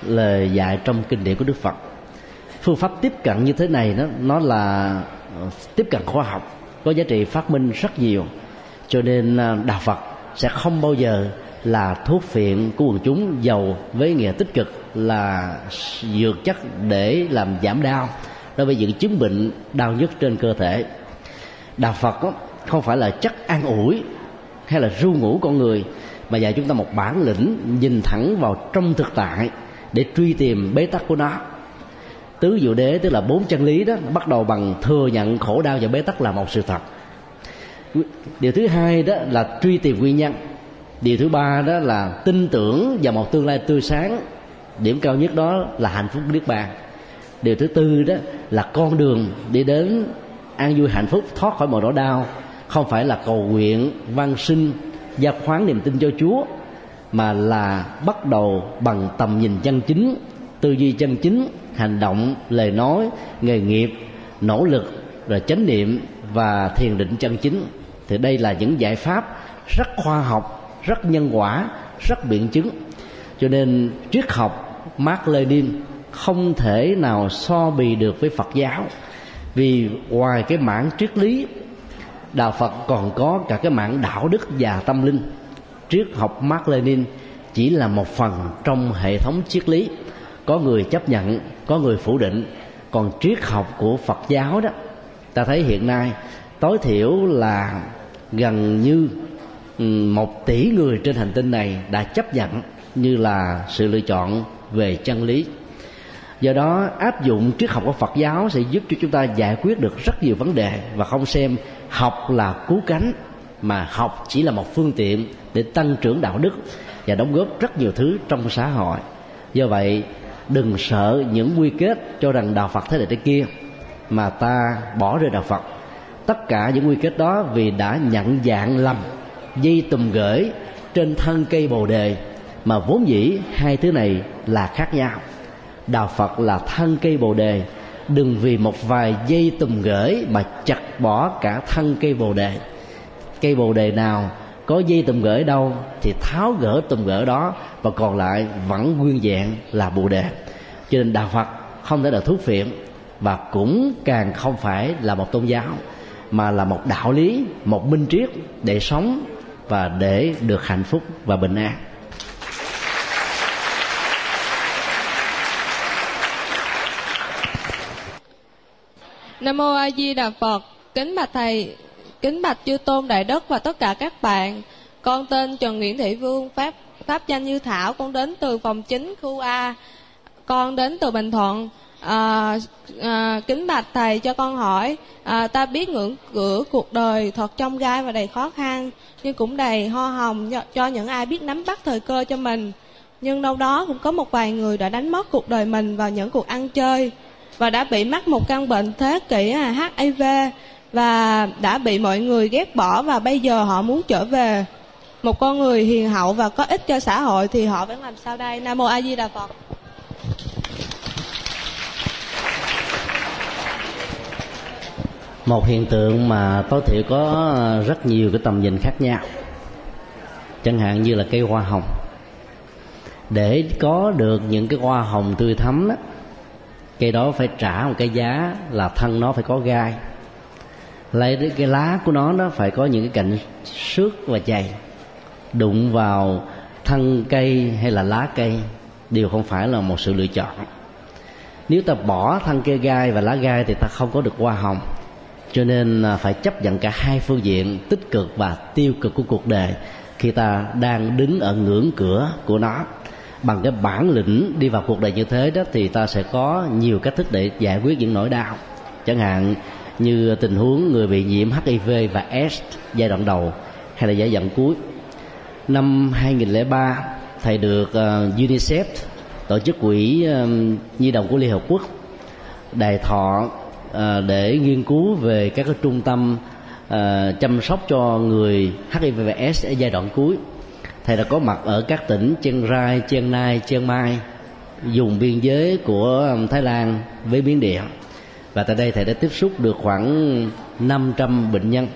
B: lời dạy trong kinh điển của đức phật. Phương pháp tiếp cận như thế này đó, nó là ờ, tiếp cận khoa học có giá trị phát minh rất nhiều. Cho nên à, đạo phật sẽ không bao giờ là thuốc phiện của quần chúng giàu với nghĩa tích cực, là dược chất để làm giảm đau, đối với những chứng bệnh đau nhức trên cơ thể. Đạo phật không phải là chất an ủi hay là ru ngủ con người, mà dạy chúng ta một bản lĩnh nhìn thẳng vào trong thực tại để truy tìm bế tắc của nó tứ diệu đế, tức là bốn chân lý đó, bắt đầu bằng thừa nhận khổ đau và bế tắc là một sự thật. Điều thứ hai đó là truy tìm nguyên nhân. Điều thứ ba đó là tin tưởng vào một tương lai tươi sáng. Điểm cao nhất đó là hạnh phúc niết bàn. Điều thứ tư đó là con đường đi đến an vui hạnh phúc, thoát khỏi mọi nỗi đau, không phải là cầu nguyện văn sinh gia khoán niềm tin cho chúa, mà là bắt đầu bằng tầm nhìn chân chính tư duy chân chính, hành động, lời nói, nghề nghiệp, nỗ lực, rồi chánh niệm và thiền định chân chính. Thì đây là những giải pháp rất khoa học, rất nhân quả, rất biện chứng. Cho nên triết học Mark Lenin không thể nào so bì được với Phật giáo. Vì ngoài cái mảng triết lý, đạo Phật còn có cả cái mảng đạo đức và tâm linh. Triết học Mark Lenin chỉ là một phần trong hệ thống triết lý có người chấp nhận, có người phủ định. Còn triết học của Phật giáo đó, ta thấy hiện nay tối thiểu là gần như ừ, một tỷ người trên hành tinh này đã chấp nhận như là sự lựa chọn về chân lý. Do đó, áp dụng triết học của phật giáo sẽ giúp cho chúng ta giải quyết được rất nhiều vấn đề và không xem học là cứu cánh, mà học chỉ là một phương tiện để tăng trưởng đạo đức và đóng góp rất nhiều thứ trong xã hội. Do vậy đừng sợ những quy kết cho rằng đạo phật thế này thế kia, mà ta bỏ rơi đạo phật. Tất cả những quy kết đó vì đã nhận dạng lầm, dây tùm gửi trên thân cây bồ đề, mà vốn dĩ hai thứ này là khác nhau. Đạo phật là thân cây bồ đề, đừng vì một vài dây tùm gửi mà chặt bỏ cả thân cây bồ đề. Cây bồ đề nào có dây tùm gỡ đâu thì tháo gỡ tùm gỡ đó và còn lại vẫn nguyên vẹn là bồ đề cho nên đạo phật không thể là thuốc phiện và cũng càng không phải là một tôn giáo mà là một đạo lý một minh triết để sống và để được hạnh phúc và bình an
G: Nam mô A Di Đà Phật. Kính bạch thầy, kính bạch chư tôn đại đức và tất cả các bạn. Con tên Trần Nguyễn Thị Vương, pháp pháp danh Như Thảo, con đến từ phòng chính khu A. Con đến từ Bình Thuận. À, à, kính bạch thầy cho con hỏi à, ta biết ngưỡng cửa cuộc đời thật trong gai và đầy khó khăn nhưng cũng đầy ho hồng cho, cho những ai biết nắm bắt thời cơ cho mình nhưng đâu đó cũng có một vài người đã đánh mất cuộc đời mình vào những cuộc ăn chơi và đã bị mắc một căn bệnh thế kỷ à, HIV và đã bị mọi người ghét bỏ và bây giờ họ muốn trở về. Một con người hiền hậu và có ích cho xã hội thì họ vẫn làm sao đây? Nam mô a di đà phật.
B: Một hiện tượng mà tối thiểu có rất nhiều cái tầm nhìn khác nhau. Chẳng hạn như là cây hoa hồng. Để có được những cái hoa hồng tươi thắm đó, cây đó phải trả một cái giá là thân nó phải có gai lấy cái lá của nó nó phải có những cái cạnh xước và dày đụng vào thân cây hay là lá cây, đều không phải là một sự lựa chọn. Nếu ta bỏ thân cây gai và lá gai thì ta không có được hoa hồng. Cho nên à, phải chấp nhận cả hai phương diện tích cực và tiêu cực của cuộc đời khi ta đang đứng ở ngưỡng cửa của nó. Bằng cái bản lĩnh đi vào cuộc đời như thế đó thì ta sẽ có nhiều cách thức để giải quyết những nỗi đau. Chẳng hạn như tình huống người bị nhiễm HIV và AIDS giai đoạn đầu hay là giai đoạn cuối. Năm 2003 thầy được ờ, UNICEF tổ chức quỹ ờ, nhi đồng của Liên Hợp Quốc đài thọ ờ, để nghiên cứu về các cái trung tâm chăm sóc cho người HIV và AIDS ở giai đoạn cuối. Thầy đã có mặt ở các tỉnh Chiang Rai, Chiang Nai, Chiang Mai dùng biên giới của Thái Lan với Miến Điện và tại đây thầy đã tiếp xúc được khoảng 500 bệnh nhân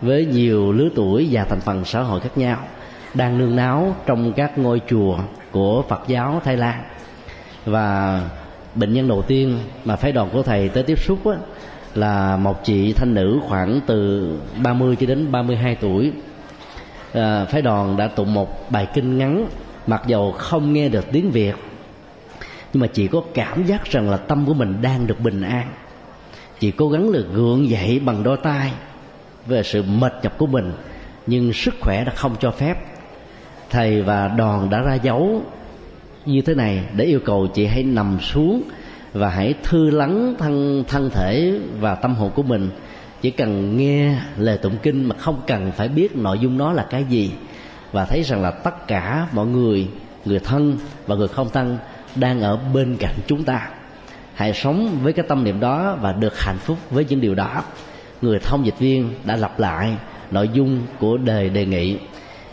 B: với nhiều lứa tuổi và thành phần xã hội khác nhau đang nương náu trong các ngôi chùa của Phật giáo Thái Lan. Và bệnh nhân đầu tiên mà phái đoàn của thầy tới tiếp xúc á, là một chị thanh nữ khoảng từ 30 cho đến 32 tuổi. À, phái đoàn đã tụng một bài kinh ngắn mặc dầu không nghe được tiếng việt nhưng mà chị có cảm giác rằng là tâm của mình đang được bình an chị cố gắng là gượng dậy bằng đôi tay về sự mệt nhọc của mình, nhưng sức khỏe đã không cho phép. Thầy và đoàn đã ra dấu như thế này để yêu cầu chị hãy nằm xuống và hãy thư lắng thân thân thể và tâm hồn của mình. Chỉ cần nghe lời tụng kinh mà không cần phải biết nội dung nó là cái gì. Và thấy rằng là tất cả mọi người người thân và người không thân đang ở bên cạnh chúng ta hãy sống với cái tâm niệm đó và được hạnh phúc với những điều đó. Người thông dịch viên đã lặp lại nội dung của đề đề nghị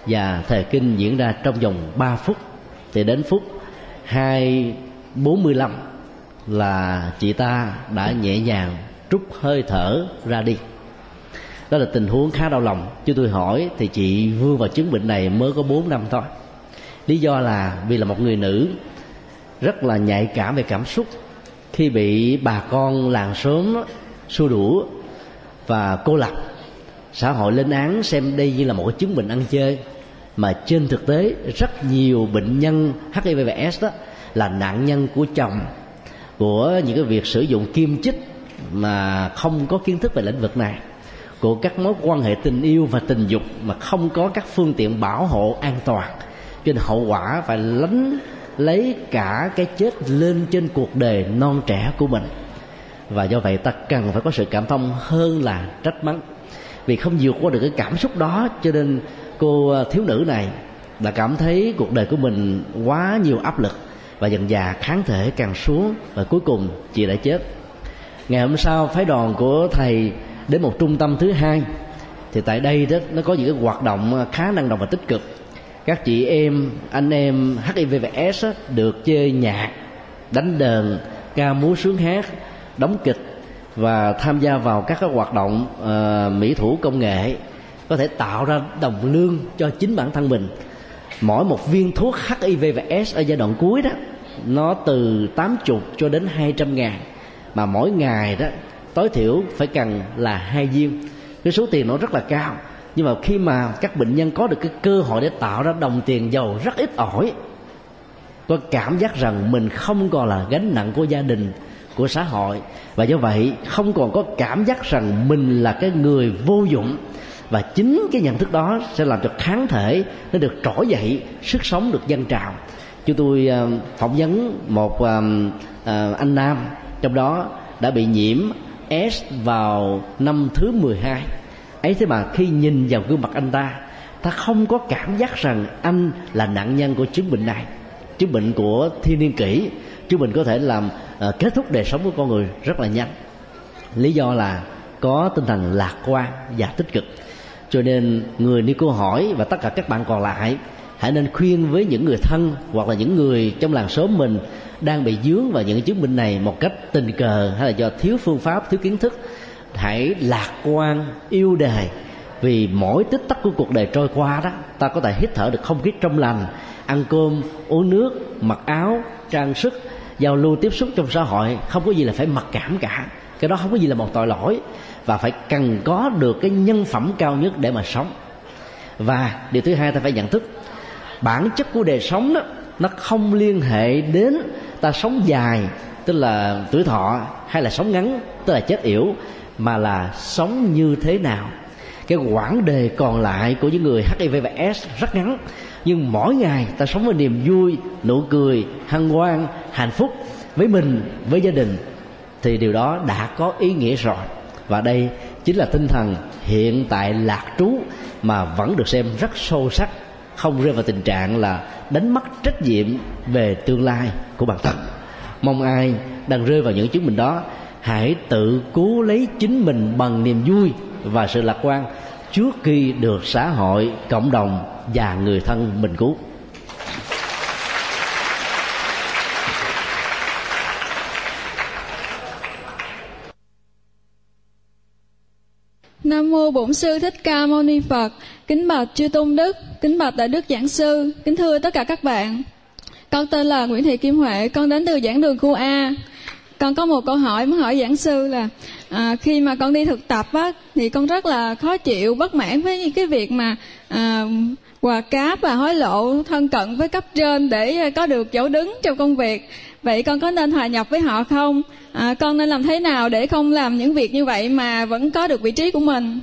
B: và thời kinh diễn ra trong vòng 3 phút. Thì đến phút hai bốn mươi lăm là chị ta đã nhẹ nhàng trút hơi thở ra đi. Đó là tình huống khá đau lòng. Chứ tôi hỏi thì chị vương vào chứng bệnh này mới có 4 năm thôi. Lý do là vì là một người nữ rất là nhạy cảm về cảm xúc khi bị bà con làng xóm xua đuổi và cô lập, xã hội lên án xem đây như là một chứng bệnh ăn chơi. Mà trên thực tế, rất nhiều bệnh nhân HIV và S đó là nạn nhân của chồng, của những cái việc sử dụng kim chích mà không có kiến thức về lĩnh vực này, của các mối quan hệ tình yêu và tình dục mà không có các phương tiện bảo hộ an toàn. Cho nên hậu quả phải lánh lấy cả cái chết lên trên cuộc đời non trẻ của mình. Và do vậy ta cần phải có sự cảm thông hơn là trách mắng. Vì không vượt qua được cái cảm xúc đó, cho nên cô à, thiếu nữ này đã cảm thấy cuộc đời của mình quá nhiều áp lực và dần dà kháng thể càng xuống và cuối cùng chị đã chết. Ngày hôm sau, phái đoàn của thầy đến một trung tâm thứ hai. Thì tại đây đó, nó có những cái hoạt động à, khá năng động và tích cực các chị em anh em hiv và s được chơi nhạc đánh đờn ca múa sướng hát đóng kịch và tham gia vào các cái hoạt động uh, mỹ thủ công nghệ có thể tạo ra đồng lương cho chính bản thân mình. Mỗi một viên thuốc HIV và S ở giai đoạn cuối đó nó từ 80 cho đến 200 ngàn mà mỗi ngày đó tối thiểu phải cần là hai viên. Cái số tiền nó rất là cao nhưng mà khi mà các bệnh nhân có được cái cơ hội để tạo ra đồng tiền giàu rất ít ỏi, tôi cảm giác rằng mình không còn là gánh nặng của gia đình, của xã hội. Và do vậy, không còn có cảm giác rằng mình là cái người vô dụng. Và chính cái nhận thức đó sẽ làm cho kháng thể nó được trỗi dậy, sức sống được dân trào. Chúng tôi ờ, phỏng vấn một ờ, ờ, anh nam, trong đó đã bị nhiễm S vào năm thứ 12 ấy thế mà khi nhìn vào gương mặt anh ta ta không có cảm giác rằng anh là nạn nhân của chứng bệnh này. Chứng bệnh của thiên niên kỷ chứng bệnh có thể làm uh, kết thúc đời sống của con người rất là nhanh. Lý do là có tinh thần lạc quan và tích cực. Cho nên người đi câu hỏi và tất cả các bạn còn lại hãy nên khuyên với những người thân hoặc là những người trong làng xóm mình đang bị dướng vào những chứng minh này một cách tình cờ hay là do thiếu phương pháp thiếu kiến thức hãy lạc quan, yêu đời vì mỗi tích tắc của cuộc đời trôi qua đó, ta có thể hít thở được không khí trong lành, ăn cơm, uống nước, mặc áo, trang sức, giao lưu tiếp xúc trong xã hội, không có gì là phải mặc cảm cả. Cái đó không có gì là một tội lỗi và phải cần có được cái nhân phẩm cao nhất để mà sống. Và điều thứ hai ta phải nhận thức, bản chất của đời sống đó, nó không liên hệ đến ta sống dài, tức là tuổi thọ hay là sống ngắn, tức là chết yểu mà là sống như thế nào. Cái quãng đề còn lại của những người HIV và S rất ngắn, nhưng mỗi ngày ta sống với niềm vui, nụ cười, hân hoan, hạnh phúc với mình, với gia đình, thì điều đó đã có ý nghĩa rồi. Và đây chính là tinh thần hiện tại lạc trú mà vẫn được xem rất sâu sắc, không rơi vào tình trạng là đánh mất trách nhiệm về tương lai của bản thân. Mong ai đang rơi vào những chứng minh đó hãy tự cứu lấy chính mình bằng niềm vui và sự lạc quan trước khi được xã hội cộng đồng và người thân mình cứu
H: Nam mô Bổn sư Thích Ca Mâu Ni Phật. Kính bạch chư tôn đức, kính bạch đại đức giảng sư, kính thưa tất cả các bạn. Con tên là Nguyễn Thị Kim Huệ, con đến từ giảng đường khu A. Con có một câu hỏi muốn hỏi giảng sư là à, khi mà con đi thực tập á thì con rất là khó chịu, bất mãn với những cái việc mà à, quà cáp và hối lộ thân cận với cấp trên để có được chỗ đứng trong công việc. Vậy con có nên hòa nhập với họ không? À, con nên làm thế nào để không làm những việc như vậy mà vẫn có được vị trí của mình?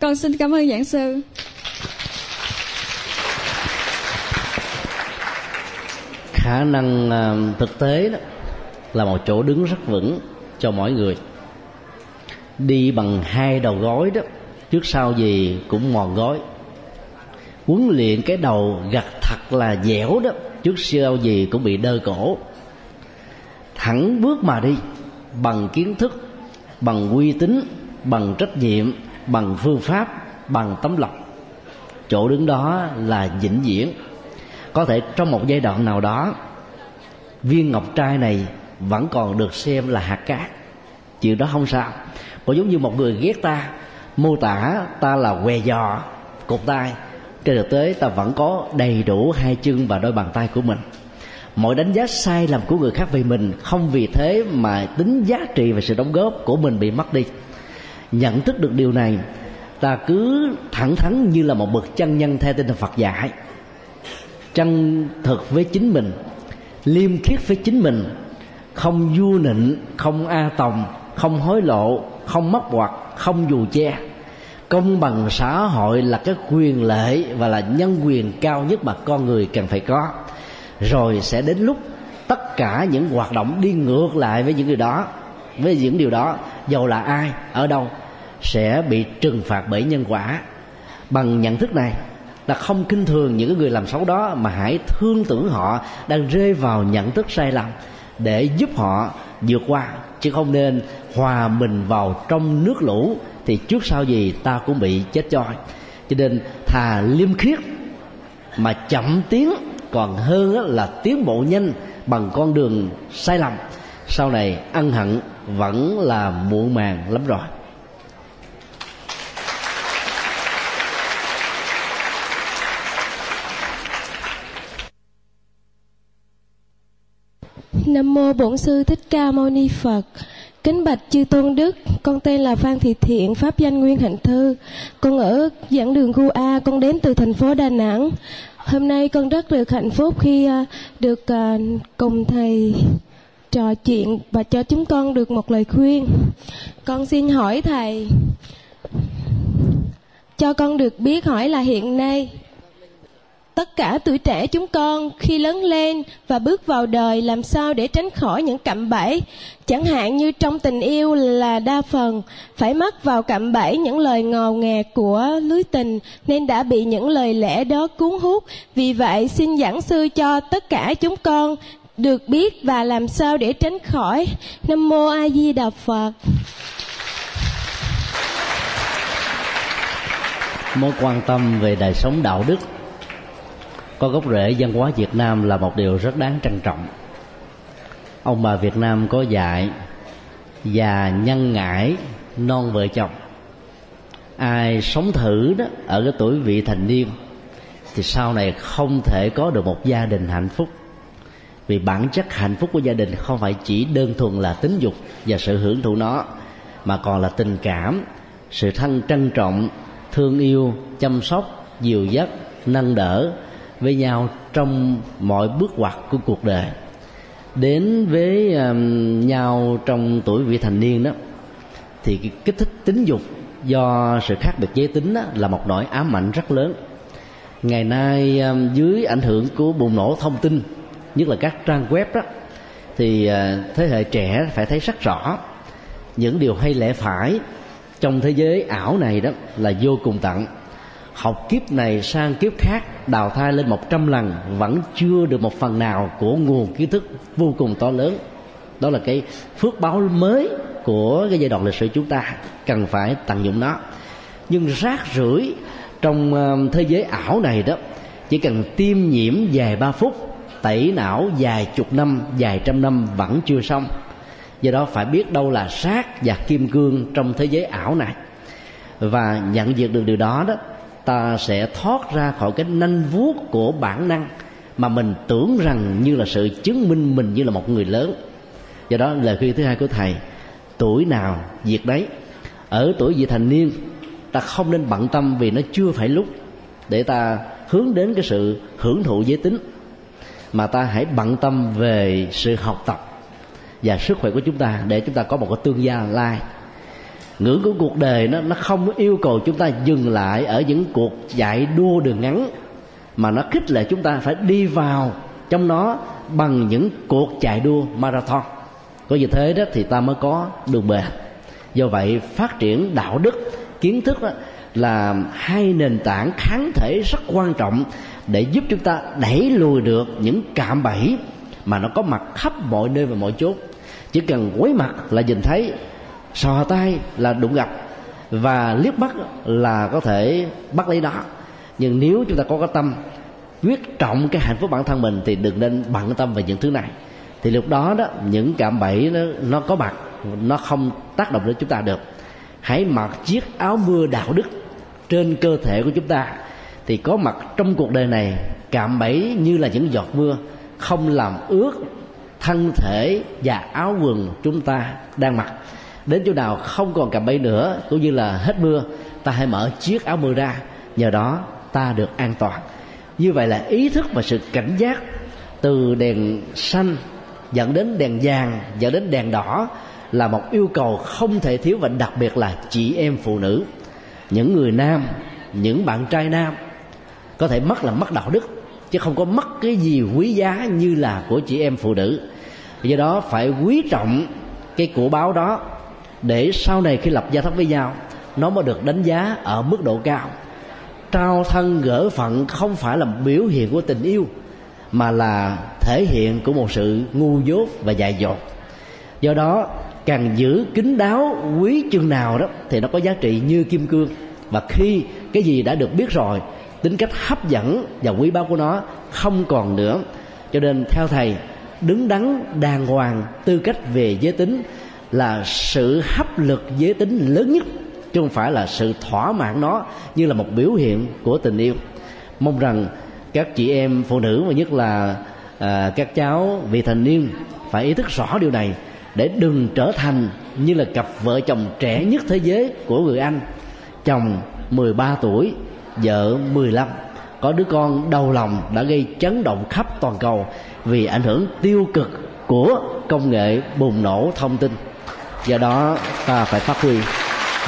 H: Con xin cảm ơn giảng sư.
B: Khả năng uh, thực tế đó là một chỗ đứng rất vững cho mỗi người. Đi bằng hai đầu gối đó, trước sau gì cũng mòn gối huấn luyện cái đầu gặt thật là dẻo đó, trước sau gì cũng bị đơ cổ. Thẳng bước mà đi, bằng kiến thức, bằng uy tín, bằng trách nhiệm, bằng phương pháp, bằng tấm lòng. Chỗ đứng đó là vĩnh viễn. Có thể trong một giai đoạn nào đó, viên ngọc trai này vẫn còn được xem là hạt cát. Chuyện đó không sao. Có giống như một người ghét ta, mô tả ta là què giò, cột tay trên thực tế, ta vẫn có đầy đủ hai chân và đôi bàn tay của mình. Mọi đánh giá sai lầm của người khác về mình không vì thế mà tính giá trị và sự đóng góp của mình bị mất đi. Nhận thức được điều này, ta cứ thẳng thắn như là một bậc chân nhân theo tinh thần Phật dạy. Chân thực với chính mình, liêm khiết với chính mình không du nịnh, không a tòng, không hối lộ, không mất hoặc không dù che. Công bằng xã hội là cái quyền lệ và là nhân quyền cao nhất mà con người cần phải có. Rồi sẽ đến lúc tất cả những hoạt động đi ngược lại với những điều đó, với những điều đó, dầu là ai, ở đâu, sẽ bị trừng phạt bởi nhân quả. Bằng nhận thức này, là không kinh thường những người làm xấu đó mà hãy thương tưởng họ đang rơi vào nhận thức sai lầm để giúp họ vượt qua, chứ không nên hòa mình vào trong nước lũ, thì trước sau gì ta cũng bị chết choi. Cho nên thà liêm khiết mà chậm tiến, còn hơn là tiến bộ nhanh bằng con đường sai lầm. Sau này ân hận vẫn là muộn màng lắm rồi.
I: Nam mô Bổn sư Thích Ca Mâu Ni Phật. Kính bạch chư tôn đức, con tên là Phan Thị Thiện, pháp danh Nguyên Hạnh Thư. Con ở giảng đường khu A, con đến từ thành phố Đà Nẵng. Hôm nay con rất được hạnh phúc khi à, được à, cùng thầy trò chuyện và cho chúng con được một lời khuyên. Con xin hỏi thầy, cho con được biết hỏi là hiện nay tất cả tuổi trẻ chúng con khi lớn lên và bước vào đời làm sao để tránh khỏi những cạm bẫy? Chẳng hạn như trong tình yêu là đa phần phải mắc vào cạm bẫy những lời ngò nghè của lưới tình nên đã bị những lời lẽ đó cuốn hút. Vì vậy, xin giảng sư cho tất cả chúng con được biết và làm sao để tránh khỏi. Nam mô a di đà phật.
B: Mối quan tâm về đời sống đạo đức có gốc rễ văn hóa Việt Nam là một điều rất đáng trân trọng. Ông bà Việt Nam có dạy và nhân ngãi non vợ chồng. Ai sống thử đó ở cái tuổi vị thành niên, thì sau này không thể có được một gia đình hạnh phúc. Vì bản chất hạnh phúc của gia đình không phải chỉ đơn thuần là tính dục và sự hưởng thụ nó, mà còn là tình cảm, sự thân trân trọng, thương yêu, chăm sóc, dìu dắt, nâng đỡ với nhau trong mọi bước ngoặt của cuộc đời. Đến với um, nhau trong tuổi vị thành niên đó thì cái kích thích tính dục do sự khác biệt giới tính đó, là một nỗi ám ảnh rất lớn. Ngày nay um, dưới ảnh hưởng của bùng nổ thông tin nhất là các trang web đó thì uh, thế hệ trẻ phải thấy rất rõ những điều hay lẽ phải trong thế giới ảo này đó là vô cùng tận học kiếp này sang kiếp khác, đào thai lên một trăm lần, vẫn chưa được một phần nào của nguồn kiến thức vô cùng to lớn. Đó là cái phước báo mới của cái giai đoạn lịch sử chúng ta, cần phải tận dụng nó. Nhưng rác rưởi trong um, thế giới ảo này đó, chỉ cần tiêm nhiễm vài ba phút, tẩy não vài chục năm, vài trăm năm vẫn chưa xong. Do đó phải biết đâu là sát và kim cương trong thế giới ảo này. Và nhận diện được điều đó đó ta sẽ thoát ra khỏi cái nanh vuốt của bản năng mà mình tưởng rằng như là sự chứng minh mình như là một người lớn. Do đó, lời khuyên thứ hai của thầy, tuổi nào việc đấy. Ở tuổi vị thành niên, ta không nên bận tâm vì nó chưa phải lúc để ta hướng đến cái sự hưởng thụ giới tính, mà ta hãy bận tâm về sự học tập và sức khỏe của chúng ta để chúng ta có một cái tương gia lai ngưỡng của cuộc đời nó nó không yêu cầu chúng ta dừng lại ở những cuộc chạy đua đường ngắn mà nó khích lệ chúng ta phải đi vào trong nó bằng những cuộc chạy đua marathon. Có như thế đó thì ta mới có đường bền. Do vậy phát triển đạo đức kiến thức đó, là hai nền tảng kháng thể rất quan trọng để giúp chúng ta đẩy lùi được những cạm bẫy mà nó có mặt khắp mọi nơi và mọi chốt chỉ cần quấy mặt là nhìn thấy sò tay là đụng gặp và liếc mắt là có thể bắt lấy đó nhưng nếu chúng ta có cái tâm quyết trọng cái hạnh phúc bản thân mình thì đừng nên bận tâm về những thứ này. Thì lúc đó đó, những cạm bẫy nó nó có mặt, nó không tác động đến chúng ta được. Hãy mặc chiếc áo mưa đạo đức trên cơ thể của chúng ta. Thì có mặt trong cuộc đời này cạm bẫy như là những giọt mưa không làm ướt thân thể và áo quần chúng ta đang mặc đến chỗ nào không còn cạm bẫy nữa, cũng như là hết mưa, ta hãy mở chiếc áo mưa ra, nhờ đó ta được an toàn. Như vậy là ý thức và sự cảnh giác từ đèn xanh dẫn đến đèn vàng, dẫn đến đèn đỏ là một yêu cầu không thể thiếu và đặc biệt là chị em phụ nữ. Những người nam, những bạn trai nam có thể mất là mất đạo đức, chứ không có mất cái gì quý giá như là của chị em phụ nữ. Do đó phải quý trọng cái của báo đó để sau này khi lập gia thất với nhau, nó mới được đánh giá ở mức độ cao. Trao thân gỡ phận không phải là biểu hiện của tình yêu, mà là thể hiện của một sự ngu dốt và dại dột. Do đó, càng giữ kín đáo quý chừng nào đó thì nó có giá trị như kim cương. Và khi cái gì đã được biết rồi, tính cách hấp dẫn và quý báu của nó không còn nữa. Cho nên theo thầy, đứng đắn đàng hoàng tư cách về giới tính là sự hấp lực giới tính lớn nhất chứ không phải là sự thỏa mãn nó như là một biểu hiện của tình yêu. Mong rằng các chị em phụ nữ và nhất là à, các cháu vị thành niên phải ý thức rõ điều này để đừng trở thành như là cặp vợ chồng trẻ nhất thế giới của người Anh. Chồng 13 tuổi vợ 15 có đứa con đầu lòng đã gây chấn động khắp toàn cầu vì ảnh hưởng tiêu cực của công nghệ bùng nổ thông tin do đó ta phải phát huy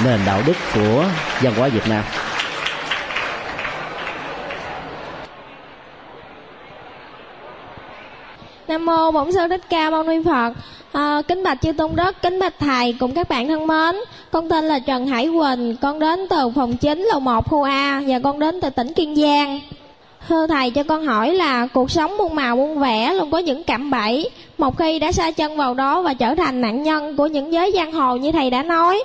B: nền đạo đức của văn hóa Việt Nam
J: Nam mô Bổn Sư Thích Ca Mâu Ni Phật. À, kính bạch chư tôn đức, kính bạch thầy cùng các bạn thân mến. Con tên là Trần Hải Quỳnh, con đến từ phòng 9 lầu 1 khu A và con đến từ tỉnh Kiên Giang. Thưa thầy cho con hỏi là cuộc sống muôn màu muôn vẻ luôn có những cạm bẫy. Một khi đã sa chân vào đó và trở thành nạn nhân của những giới giang hồ như thầy đã nói,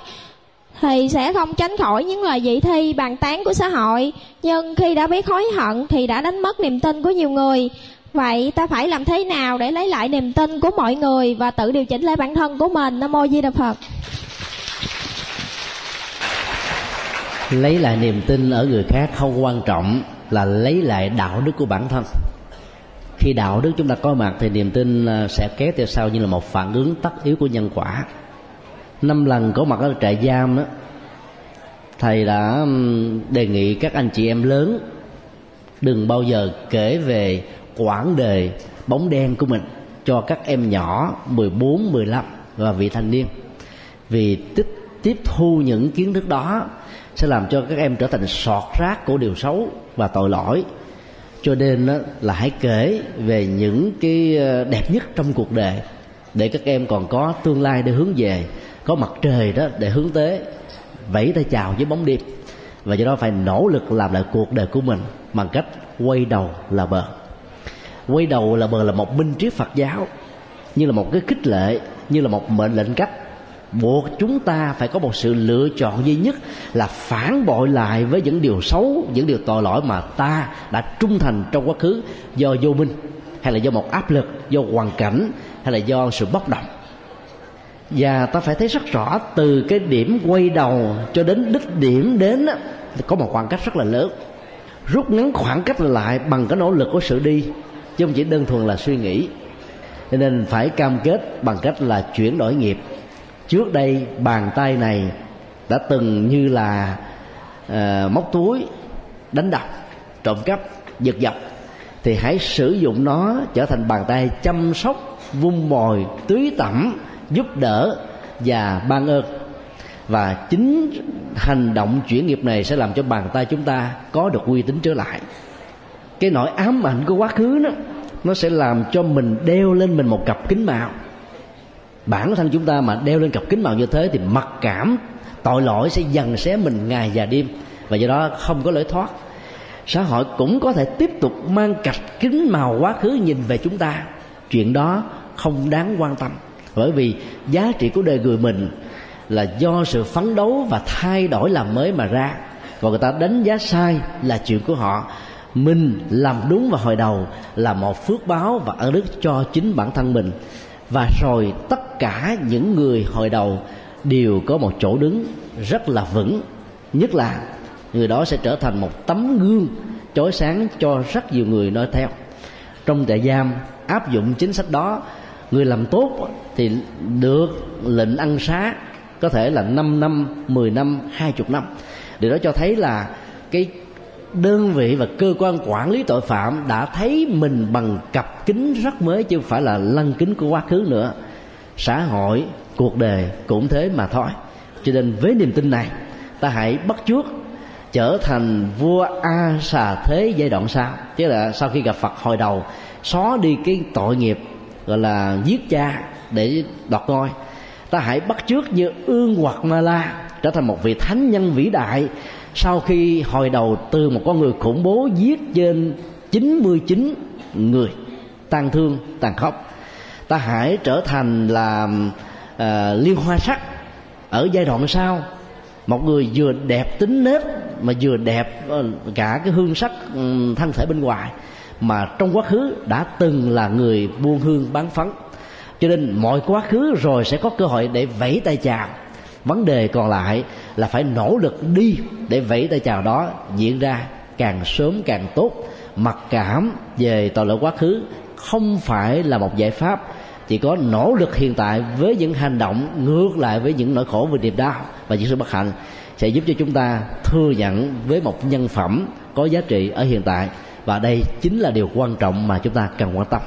J: thì sẽ không tránh khỏi những lời dị thi bàn tán của xã hội. Nhưng khi đã biết hối hận thì đã đánh mất niềm tin của nhiều người. Vậy ta phải làm thế nào để lấy lại niềm tin của mọi người và tự điều chỉnh lại bản thân của mình? Nam mô di đà phật.
B: Lấy lại niềm tin ở người khác không quan trọng là lấy lại đạo đức của bản thân. Khi đạo đức chúng ta có mặt thì niềm tin à, sẽ kéo theo sau như là một phản ứng tất yếu của nhân quả. Năm lần có mặt ở trại giam đó thầy đã đề nghị các anh chị em lớn đừng bao giờ kể về quãng đời bóng đen của mình cho các em nhỏ 14, 15 và vị thành niên. Vì tích tiếp thu những kiến thức đó sẽ làm cho các em trở thành sọt rác của điều xấu và tội lỗi. Cho nên đó là hãy kể về những cái ờ, đẹp nhất trong cuộc đời để các em còn có tương lai để hướng về, có mặt trời đó để hướng tới, vẫy tay chào với bóng đêm. Và do đó phải nỗ lực làm lại cuộc đời của mình bằng cách quay đầu là bờ. Quay đầu là bờ là một minh triết phật giáo, như là một cái khích lệ, như là một mệnh lệnh cách buộc chúng ta phải có một sự lựa chọn duy nhất là phản bội lại với những điều xấu, những điều tội lỗi mà ta đã trung thành trong quá khứ do vô minh, hay là do một áp lực, do hoàn cảnh, hay là do sự bốc đồng. Và ta phải thấy rất rõ từ cái điểm quay đầu cho đến đích điểm đến có một khoảng cách rất là lớn. Rút ngắn khoảng cách lại bằng cái nỗ lực của sự đi, chứ không chỉ đơn thuần là suy nghĩ. Cho nên phải cam kết bằng cách là chuyển đổi nghiệp trước đây bàn tay này đã từng như là uh, móc túi đánh đập trộm cắp giật dập thì hãy sử dụng nó trở thành bàn tay chăm sóc vun bồi tưới tẩm giúp đỡ và ban ơn. Và chính hành động chuyển nghiệp này sẽ làm cho bàn tay chúng ta có được uy tín trở lại. Cái nỗi ám ảnh của quá khứ đó nó sẽ làm cho mình đeo lên mình một cặp kính mạo bản thân chúng ta mà đeo lên cặp kính màu như thế thì mặc cảm, tội lỗi sẽ dần xé mình ngày và đêm và do đó không có lối thoát. Xã hội cũng có thể tiếp tục mang cặp kính màu quá khứ nhìn về chúng ta. Chuyện đó không đáng quan tâm, bởi vì giá trị của đời người mình là do sự phấn đấu và thay đổi làm mới mà ra. Còn người ta đánh giá sai là chuyện của họ. Mình làm đúng vào hồi đầu là một phước báo và ân đức cho chính bản thân mình. Và rồi tất cả những người hồi đầu đều có một chỗ đứng rất là vững nhất là người đó sẽ trở thành một tấm gương chói sáng cho rất nhiều người noi theo trong trại giam áp dụng chính sách đó người làm tốt thì được lệnh ăn xá có thể là 5 năm, 10 năm, 20 năm. Điều đó cho thấy là cái đơn vị và cơ quan quản lý tội phạm đã thấy mình bằng cặp kính rất mới chứ không phải là lăng kính của quá khứ nữa. Xã hội, cuộc đời cũng thế mà thôi. Cho nên với niềm tin này, ta hãy bắt chước trở thành vua a xà thế giai đoạn sau. Tức là sau khi gặp phật hồi đầu xóa đi cái tội nghiệp gọi là giết cha để đoạt ngôi. Ta hãy bắt chước như ương hoặc ma la trở thành một vị thánh nhân vĩ đại. Sau khi hồi đầu từ một con người khủng bố giết trên 99 người tàn thương tàn khốc ta hãy trở thành là uh, ờ, liên hoa sắc ở giai đoạn sau. Một người vừa đẹp tính nết mà vừa đẹp ờ, cả cái hương sắc ừ, thân thể bên ngoài mà trong quá khứ đã từng là người buôn hương bán phấn. Cho nên mọi quá khứ rồi sẽ có cơ hội để vẫy tay chào. Vấn đề còn lại là phải nỗ lực đi để vẫy tay chào đó diễn ra càng sớm càng tốt. Mặc cảm về tội lỗi quá khứ không phải là một giải pháp chỉ có nỗ lực hiện tại với những hành động ngược lại với những nỗi khổ và niềm đau và những sự bất hạnh sẽ giúp cho chúng ta thừa nhận với một nhân phẩm có giá trị ở hiện tại. Và đây chính là điều quan trọng mà chúng ta cần quan tâm.